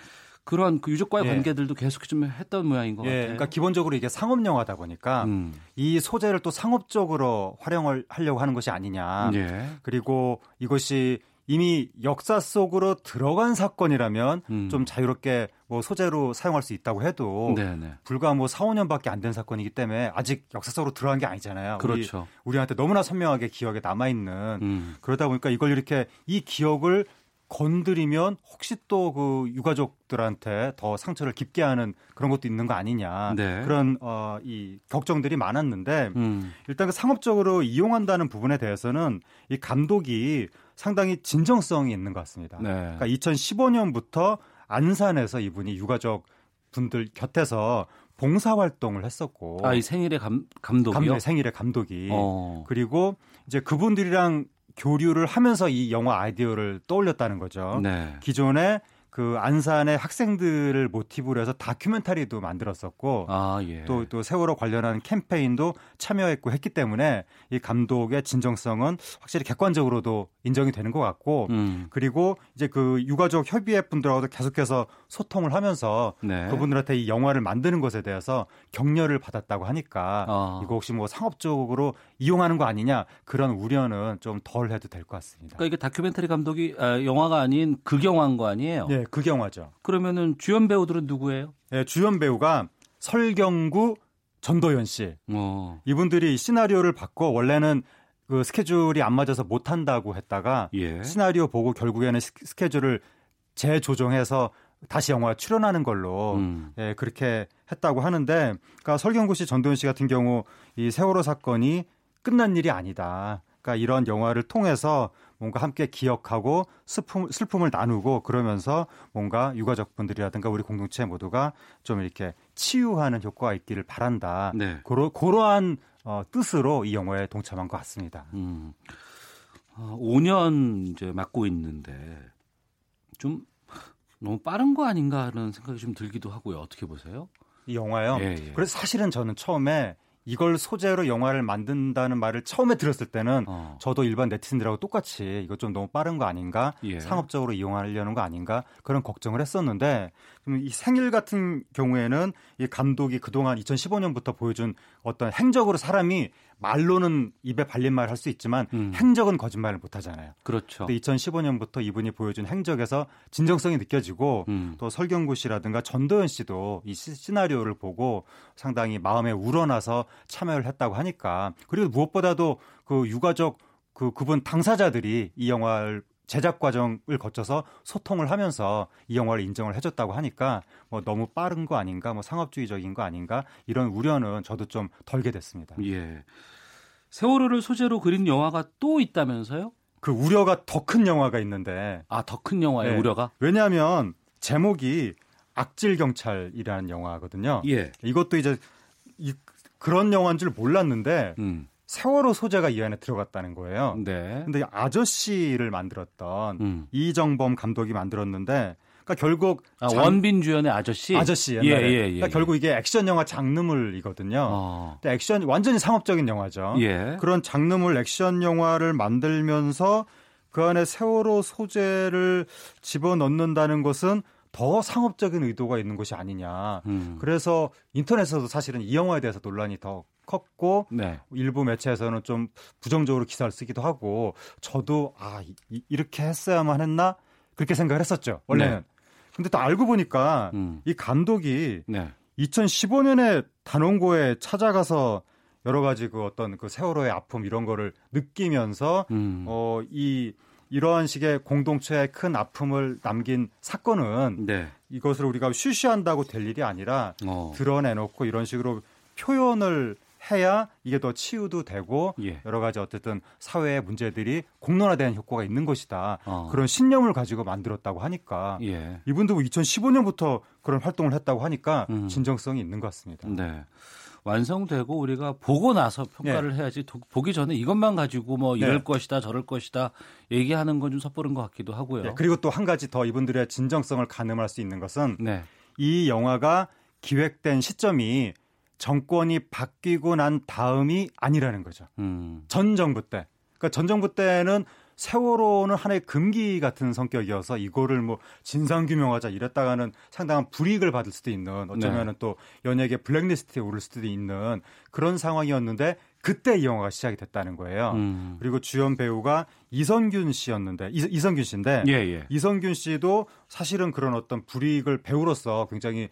그런 그 유족과의 예. 관계들도 계속 좀 했던 모양인 것 예. 같아요. 그러니까 기본적으로 이게 상업 영화다 보니까 음. 이 소재를 또 상업적으로 활용을 하려고 하는 것이 아니냐. 예. 그리고 이것이 이미 역사 속으로 들어간 사건이라면 음. 좀 자유롭게 뭐 소재로 사용할 수 있다고 해도 네네. 불과 뭐 4, 5년밖에 안 된 사건이기 때문에 아직 역사 속으로 들어간 게 아니잖아요. 그렇죠. 우리, 한테 너무나 선명하게 기억에 남아 있는 음. 그러다 보니까 이걸 이렇게 이 기억을 건드리면 혹시 또 그 유가족들한테 더 상처를 깊게 하는 그런 것도 있는 거 아니냐 네. 그런 어, 이 걱정들이 많았는데 음. 일단 그 상업적으로 이용한다는 부분에 대해서는 이 감독이 상당히 진정성이 있는 것 같습니다. 네. 그러니까 2015년부터 안산에서 이분이 유가족 분들 곁에서 봉사 활동을 했었고 아이 생일의 감, 감독이요? 감, 생일의 감독이 어. 그리고 이제 그분들이랑 교류를 하면서 이 영화 아이디어를 떠올렸다는 거죠. 네. 기존에 그 안산의 학생들을 모티브로 해서 다큐멘터리도 만들었었고 아, 예. 또, 또 세월호 관련한 캠페인도 참여했고 했기 때문에 이 감독의 진정성은 확실히 객관적으로도 인정이 되는 것 같고 음. 그리고 이제 그 유가족 협의회 분들하고도 계속해서 소통을 하면서 네. 그분들한테 이 영화를 만드는 것에 대해서 격려를 받았다고 하니까 아. 이거 혹시 뭐 상업적으로 이용하는 거 아니냐 그런 우려는 좀 덜 해도 될 것 같습니다. 그러니까 이게 다큐멘터리 감독이 아, 영화가 아닌 극영화인 거 아니에요? 네. 극영화죠. 그러면은 주연 배우들은 누구예요? 네, 주연 배우가 설경구, 전도연 씨. 어. 이분들이 시나리오를 바꿔 원래는 그 스케줄이 안 맞아서 못 한다고 했다가 예. 시나리오 보고 결국에는 스케줄을 재조정해서 다시 영화 출연하는 걸로 음. 예, 그렇게 했다고 하는데 그러니까 설경구 씨, 전도연 씨 같은 경우 이 세월호 사건이 끝난 일이 아니다. 그러니까 이런 영화를 통해서 뭔가 함께 기억하고 슬픔, 슬픔을 나누고 그러면서 뭔가 유가족 분들이라든가 우리 공동체 모두가 좀 이렇게 치유하는 효과가 있기를 바란다. 네. 그러, 그러한 어, 뜻으로 이 영화에 동참한 것 같습니다. 음. 어, 5년 이제 맡고 있는데 좀 너무 빠른 거 아닌가 하는 생각이 좀 들기도 하고요. 어떻게 보세요? 이 영화요? 예, 예. 그래서 사실은 저는 처음에 이걸 소재로 영화를 만든다는 말을 처음에 들었을 때는 어. 저도 일반 네티즌들하고 똑같이 이거 좀 너무 빠른 거 아닌가 예. 상업적으로 이용하려는 거 아닌가 그런 걱정을 했었는데 이 생일 같은 경우에는 이 감독이 그동안 2015년부터 보여준 어떤 행적으로 사람이 말로는 입에 발린 말할수 있지만 음. 행적은 거짓말을 못 하잖아요. 그렇죠. 근데 2015년부터 이분이 보여준 행적에서 진정성이 느껴지고 음. 또 설경구 씨라든가 전도연 씨도 이 시나리오를 보고 상당히 마음에 우러나서 참여를 했다고 하니까 그리고 무엇보다도 그 유가족 그 그분 당사자들이 이 영화를 제작 과정을 거쳐서 소통을 하면서 이 영화를 인정을 해줬다고 하니까 뭐 너무 빠른 거 아닌가, 뭐 상업주의적인 거 아닌가 이런 우려는 저도 좀 덜게 됐습니다. 예. 세월호를 소재로 그린 영화가 또 있다면서요? 그 우려가 더 큰 영화가 있는데. 아, 더 큰 영화의 네. 우려가? 왜냐하면 제목이 악질 경찰이라는 영화거든요. 예. 이것도 이제 이, 그런 영화인 줄 몰랐는데 음. 세월호 소재가 이 안에 들어갔다는 거예요. 네. 근데 아저씨를 만들었던 음. 이정범 감독이 만들었는데 그러니까 결국 아, 장... 원빈 주연의 아저씨 아저씨 옛날에. 예, 예, 예, 그러니까 결국 이게 액션 영화 장르물이거든요. 어. 근데 액션 완전히 상업적인 영화죠. 예. 그런 장르물 액션 영화를 만들면서 그 안에 세월호 소재를 집어넣는다는 것은 더 상업적인 의도가 있는 것이 아니냐. 음. 그래서 인터넷에서도 사실은 이 영화에 대해서 논란이 더 컸고 네. 일부 매체에서는 좀 부정적으로 기사를 쓰기도 하고 저도 아 이, 렇게 했어야만 했나 그렇게 생각을 했었죠 원래는. 네. 근데 또 알고 보니까 음. 이 감독이 네. 2015년에 단원고에 찾아가서 여러 가지 그 어떤 그 세월호의 아픔 이런 거를 느끼면서 음. 어이 이러한 식의 공동체의 큰 아픔을 남긴 사건은 네. 이것을 우리가 쉬쉬한다고 될 일이 아니라 어. 드러내놓고 이런 식으로 표현을 해야 이게 더 치유도 되고 예. 여러 가지 어쨌든 사회의 문제들이 공론화되는 효과가 있는 것이다. 어. 그런 신념을 가지고 만들었다고 하니까 예. 이분도 2015년부터 그런 활동을 했다고 하니까 음. 진정성이 있는 것 같습니다. 네. 완성되고 우리가 보고 나서 평가를 네. 해야지 보기 전에 이것만 가지고 뭐 이럴 네. 것이다 저럴 것이다 얘기하는 건 좀 섣부른 것 같기도 하고요. 네. 그리고 또 한 가지 더 이분들의 진정성을 가늠할 수 있는 것은 네. 이 영화가 기획된 시점이 정권이 바뀌고 난 다음이 아니라는 거죠. 음. 전 정부 때. 그러니까 전 정부 때는 세월호는 하나의 금기 같은 성격이어서 이거를 뭐 진상 규명하자 이랬다가는 상당한 불이익을 받을 수도 있는 어쩌면은 네. 또 연예계 블랙리스트에 오를 수도 있는 그런 상황이었는데 그때 이 영화가 시작이 됐다는 거예요. 음. 그리고 주연 배우가 이선균 씨였는데 이, 선균 씨인데 예, 예. 이선균 씨도 사실은 그런 어떤 불이익을 배우로서 굉장히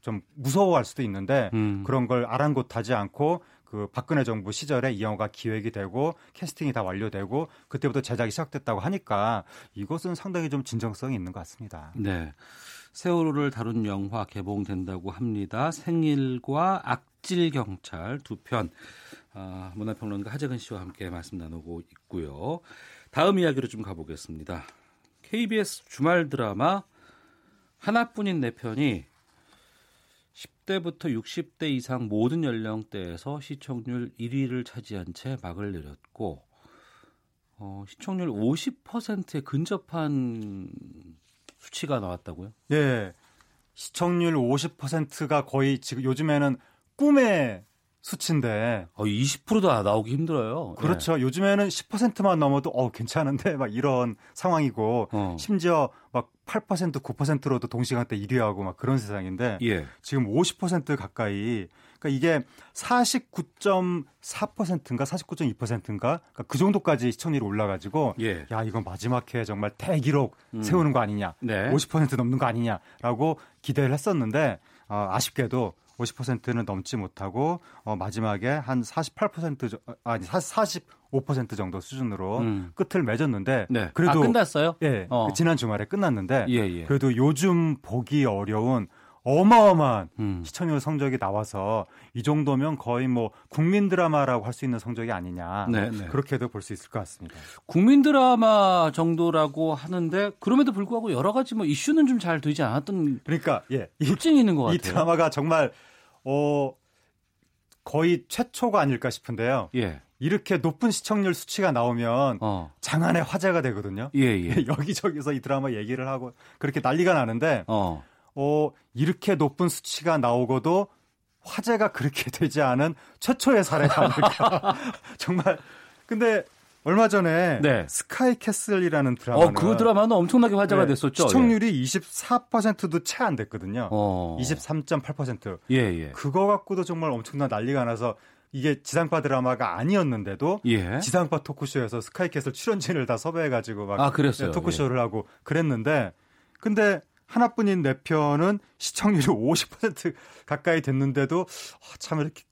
좀 무서워할 수도 있는데 음. 그런 걸 아랑곳하지 않고 그 박근혜 정부 시절에 이 영화가 기획이 되고 캐스팅이 다 완료되고 그때부터 제작이 시작됐다고 하니까 이것은 상당히 좀 진정성이 있는 것 같습니다. 네. 세월호를 다룬 영화 개봉된다고 합니다. 생일과 악질 경찰 두 편. 아, 문화평론가 하재근 씨와 함께 말씀 나누고 있고요. 다음 이야기로 좀 가보겠습니다. KBS 주말 드라마 하나뿐인 내 편이 10대부터 60대 이상 모든 연령대에서 시청률 1위를 차지한 채 막을 내렸고 어, 시청률 50%에 근접한 수치가 나왔다고요? 네. 시청률 50%가 거의 지금 요즘에는 꿈의 수치인데. 어, 20%도 나오기 힘들어요. 그렇죠. 네. 요즘에는 10%만 넘어도 어 괜찮은데 막 이런 상황이고 어. 심지어 막 8% 9%로도 동시간대 1위하고 막 그런 세상인데 예. 지금 50% 가까이 그러니까 이게 49.4%인가 49.2%인가 그러니까 그 정도까지 시청률이 올라가지고 예. 야 이건 마지막 해 정말 대기록 음. 세우는 거 아니냐 네. 50% 넘는 거 아니냐라고 기대를 했었는데 어, 아쉽게도 50%는 넘지 못하고 어, 마지막에 한 48% 아니 45% 정도 수준으로 음. 끝을 맺었는데 네. 그래도 아, 끝났어요? 예. 어. 지난 주말에 끝났는데 예, 예. 그래도 요즘 보기 어려운 어마어마한 음. 시청률 성적이 나와서 이 정도면 거의 뭐 국민 드라마라고 할 수 있는 성적이 아니냐 네, 네. 그렇게도 볼 수 있을 것 같습니다. 국민 드라마 정도라고 하는데 그럼에도 불구하고 여러 가지 뭐 이슈는 좀 잘 되지 않았던 그러니까 예 특징이 있는 것 같아요. 이 드라마가 정말 어 거의 최초가 아닐까 싶은데요. 예. 이렇게 높은 시청률 수치가 나오면 어. 장안의 화제가 되거든요. 예, 예. 여기저기서 이 드라마 얘기를 하고 그렇게 난리가 나는데 어. 어, 이렇게 높은 수치가 나오고도 화제가 그렇게 되지 않은 최초의 사례가 아닐까. 정말 근데 얼마 전에 네. 스카이 캐슬이라는 드라마 어, 그 드라마는 엄청나게 화제가 네. 됐었죠. 시청률이 예. 24%도 채 안 됐거든요. 어. 23.8%. 예, 예. 그거 갖고도 정말 엄청난 난리가 나서 이게 지상파 드라마가 아니었는데도 예. 지상파 토크쇼에서 스카이 캐슬 출연진을 다 섭외해가지고 막 아, 그랬어요. 토크쇼를 예. 하고 그랬는데 근데 하나뿐인 내 편은 시청률이 50% 가까이 됐는데도 아, 참 이렇게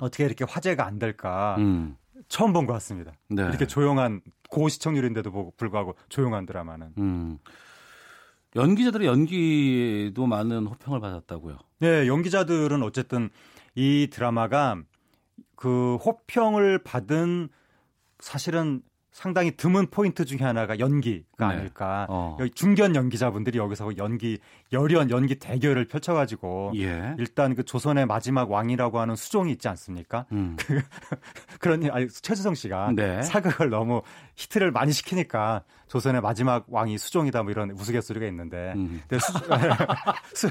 어떻게 이렇게 화제가 안 될까 음. 처음 본 것 같습니다. 네. 이렇게 조용한 고시청률인데도 불구하고 조용한 드라마는. 음. 연기자들의 연기도 많은 호평을 받았다고요. 네, 연기자들은 어쨌든 이 드라마가 그 호평을 받은 사실은 상당히 드문 포인트 중에 하나가 연기가 네. 아닐까. 어. 여기 중견 연기자분들이 여기서 연기 열연 연기 대결을 펼쳐가지고 예. 일단 그 조선의 마지막 왕이라고 하는 수종이 있지 않습니까? 음. 그, 그런 아니 최수성 씨가 네. 사극을 너무 히트를 많이 시키니까 조선의 마지막 왕이 수종이다 뭐 이런 우스갯소리가 있는데 음. 수, 수,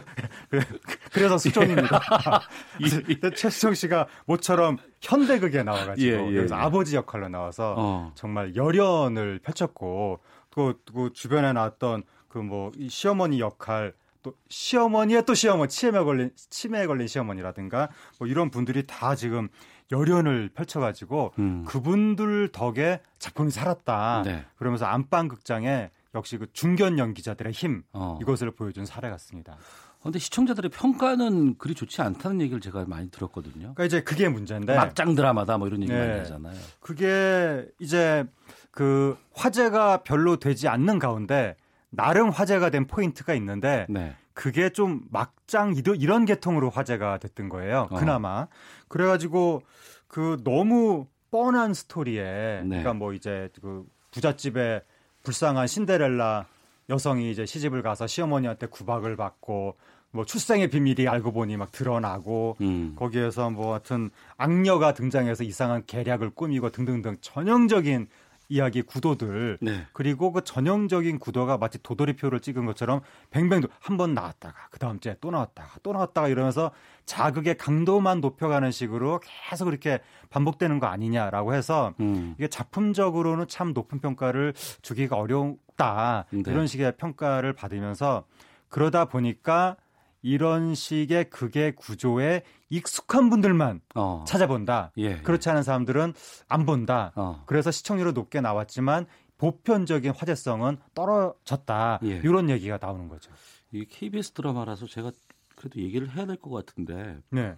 그래서 수종입니다. 근데 최수정 씨가 모처럼 현대극에 나와가지고 예, 예, 여기서 예. 아버지 역할로 나와서 어. 정말 열연을 펼쳤고 또, 그 주변에 나왔던 그 뭐 시어머니 역할 또 시어머니의 또 시어머니 치매에 걸린 치매에 걸린 시어머니라든가 뭐 이런 분들이 다 지금 열연을 펼쳐가지고 음. 그분들 덕에 작품이 살았다. 네. 그러면서 안방 극장에 역시 그 중견 연기자들의 힘 어. 이것을 보여준 사례 같습니다. 근데 시청자들의 평가는 그리 좋지 않다는 얘기를 제가 많이 들었거든요. 그러니까 이제 그게 문제인데 막장 드라마다 뭐 이런 얘기 네. 많이 하잖아요. 그게 이제 그 화제가 별로 되지 않는 가운데 나름 화제가 된 포인트가 있는데 네. 그게 좀 막장 이런 계통으로 화제가 됐던 거예요. 어. 그나마. 어. 그래가지고 그 너무 뻔한 스토리에 네. 그러니까 뭐 이제 그 부잣집에 불쌍한 신데렐라 여성이 이제 시집을 가서 시어머니한테 구박을 받고 뭐 출생의 비밀이 알고 보니 막 드러나고 음. 거기에서 뭐 하여튼 악녀가 등장해서 이상한 계략을 꾸미고 등등등 전형적인 이야기 구도들 네. 그리고 그 전형적인 구도가 마치 도돌이표를 찍은 것처럼 뱅뱅도 한 번 나왔다가 그 다음 주에 또 나왔다가 또 나왔다가 이러면서 자극의 강도만 높여가는 식으로 계속 그렇게 반복되는 거 아니냐라고 해서 음. 이게 작품적으로는 참 높은 평가를 주기가 어렵다 네. 이런 식의 평가를 받으면서 그러다 보니까 이런 식의 극의 구조에 익숙한 분들만 어. 찾아본다. 예, 그렇지 않은 사람들은 안 본다. 어. 그래서 시청률은 높게 나왔지만 보편적인 화제성은 떨어졌다. 예. 이런 얘기가 나오는 거죠. 이 KBS 드라마라서 제가 그래도 얘기를 해야 될 것 같은데. 네.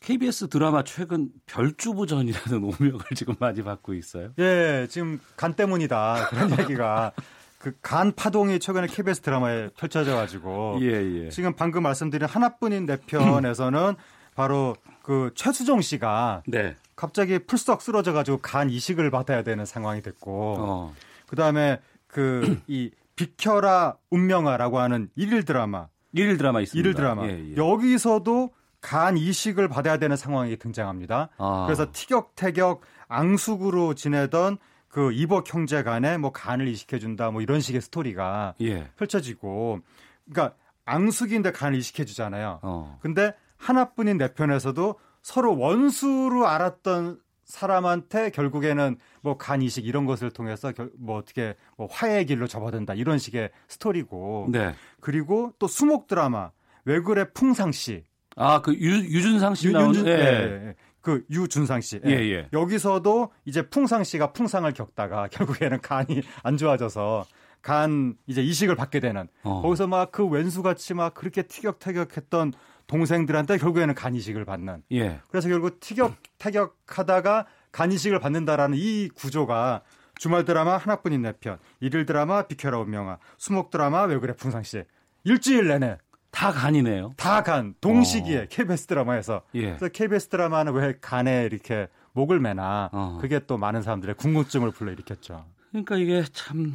KBS 드라마 최근 별주부전이라는 오명을 지금 많이 받고 있어요. 예, 지금 간 때문이다. 그런 얘기가 그 간 파동이 최근에 KBS 드라마에 펼쳐져 가지고 예, 예. 지금 방금 말씀드린 하나뿐인 내 편에서는 바로 그 최수종 씨가 네. 갑자기 풀썩 쓰러져 가지고 간 이식을 받아야 되는 상황이 됐고 어. 그다음에 그 이 비켜라 운명아라고 하는 일일 드라마 일일 드라마 있습니다. 일일 드라마 예, 예. 여기서도 간 이식을 받아야 되는 상황이 등장합니다. 아. 그래서 티격태격 앙숙으로 지내던 그 이복 형제 간에 뭐 간을 이식해 준다 뭐 이런 식의 스토리가 예. 펼쳐지고 그러니까 앙숙인데 간을 이식해 주잖아요. 어. 근데 하나뿐인 내 편에서도 서로 원수로 알았던 사람한테 결국에는 뭐 간 이식 이런 것을 통해서 결, 뭐 어떻게 뭐 화해의 길로 접어든다 이런 식의 스토리고 네. 그리고 또 수목 드라마 왜 그래 풍상 씨. 아, 그 유준상 씨 나오는 예. 예. 예. 그 유준상 씨. 예, 예. 여기서도 이제 풍상 씨가 풍상을 겪다가 결국에는 간이 안 좋아져서 간 이제 이식을 받게 되는 어. 거기서 막 그 왼수같이 막 그렇게 티격태격했던 동생들한테 결국에는 간 이식을 받는. 예. 그래서 결국 티격태격하다가 간 이식을 받는다라는 이 구조가 주말 드라마 하나뿐인 내 편, 일일 드라마 비켜라 운명아, 수목 드라마 왜 그래 풍상 씨 일주일 내내 다 간이네요. 다 간. 동시기에 어. KBS 드라마에서. 예. 그래서 KBS 드라마는 왜 간에 이렇게 목을 매나. 어. 그게 또 많은 사람들의 궁금증을 불러일으켰죠. 그러니까 이게 참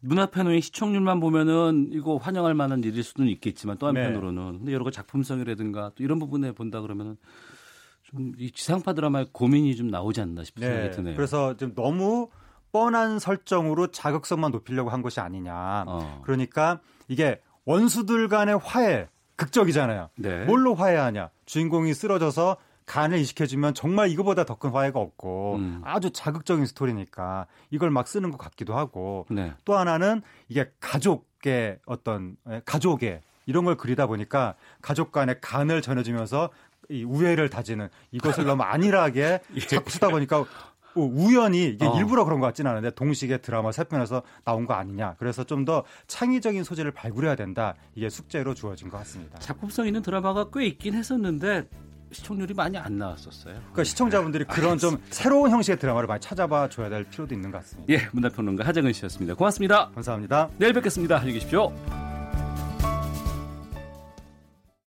눈앞에 놓인 시청률만 보면은 이거 환영할 만한 일일 수는 있겠지만 또 한편으로는 네. 근데 여러 가지 작품성이라든가 또 이런 부분에 본다 그러면은 좀 이 지상파 드라마의 고민이 좀 나오지 않나 싶은 네. 생각이 드네요. 그래서 좀 너무 뻔한 설정으로 자극성만 높이려고 한 것이 아니냐. 어. 그러니까 이게 원수들 간의 화해, 극적이잖아요. 네. 뭘로 화해하냐? 주인공이 쓰러져서 간을 이식해주면 정말 이거보다 더 큰 화해가 없고 음. 아주 자극적인 스토리니까 이걸 막 쓰는 것 같기도 하고 네. 또 하나는 이게 가족의 어떤 예, 가족의 이런 걸 그리다 보니까 가족 간의 간을 전해주면서 이 우애를 다지는 이것을 너무 안일하게 예. 자꾸 쓰다 보니까 우연히 이게 어. 일부러 그런 것 같지는 않은데 동시에 드라마 세 편에서 나온 거 아니냐. 그래서 좀 더 창의적인 소재를 발굴해야 된다. 이게 숙제로 주어진 것 같습니다. 작품성 있는 드라마가 꽤 있긴 했었는데 시청률이 많이 안 나왔었어요. 그러니까 시청자분들이 그런 알겠습니다. 좀 새로운 형식의 드라마를 많이 찾아봐 줘야 될 필요도 있는 것 같습니다. 예, 문화평론가 하정은 씨였습니다. 고맙습니다. 감사합니다. 내일 뵙겠습니다. 안녕히 계십시오.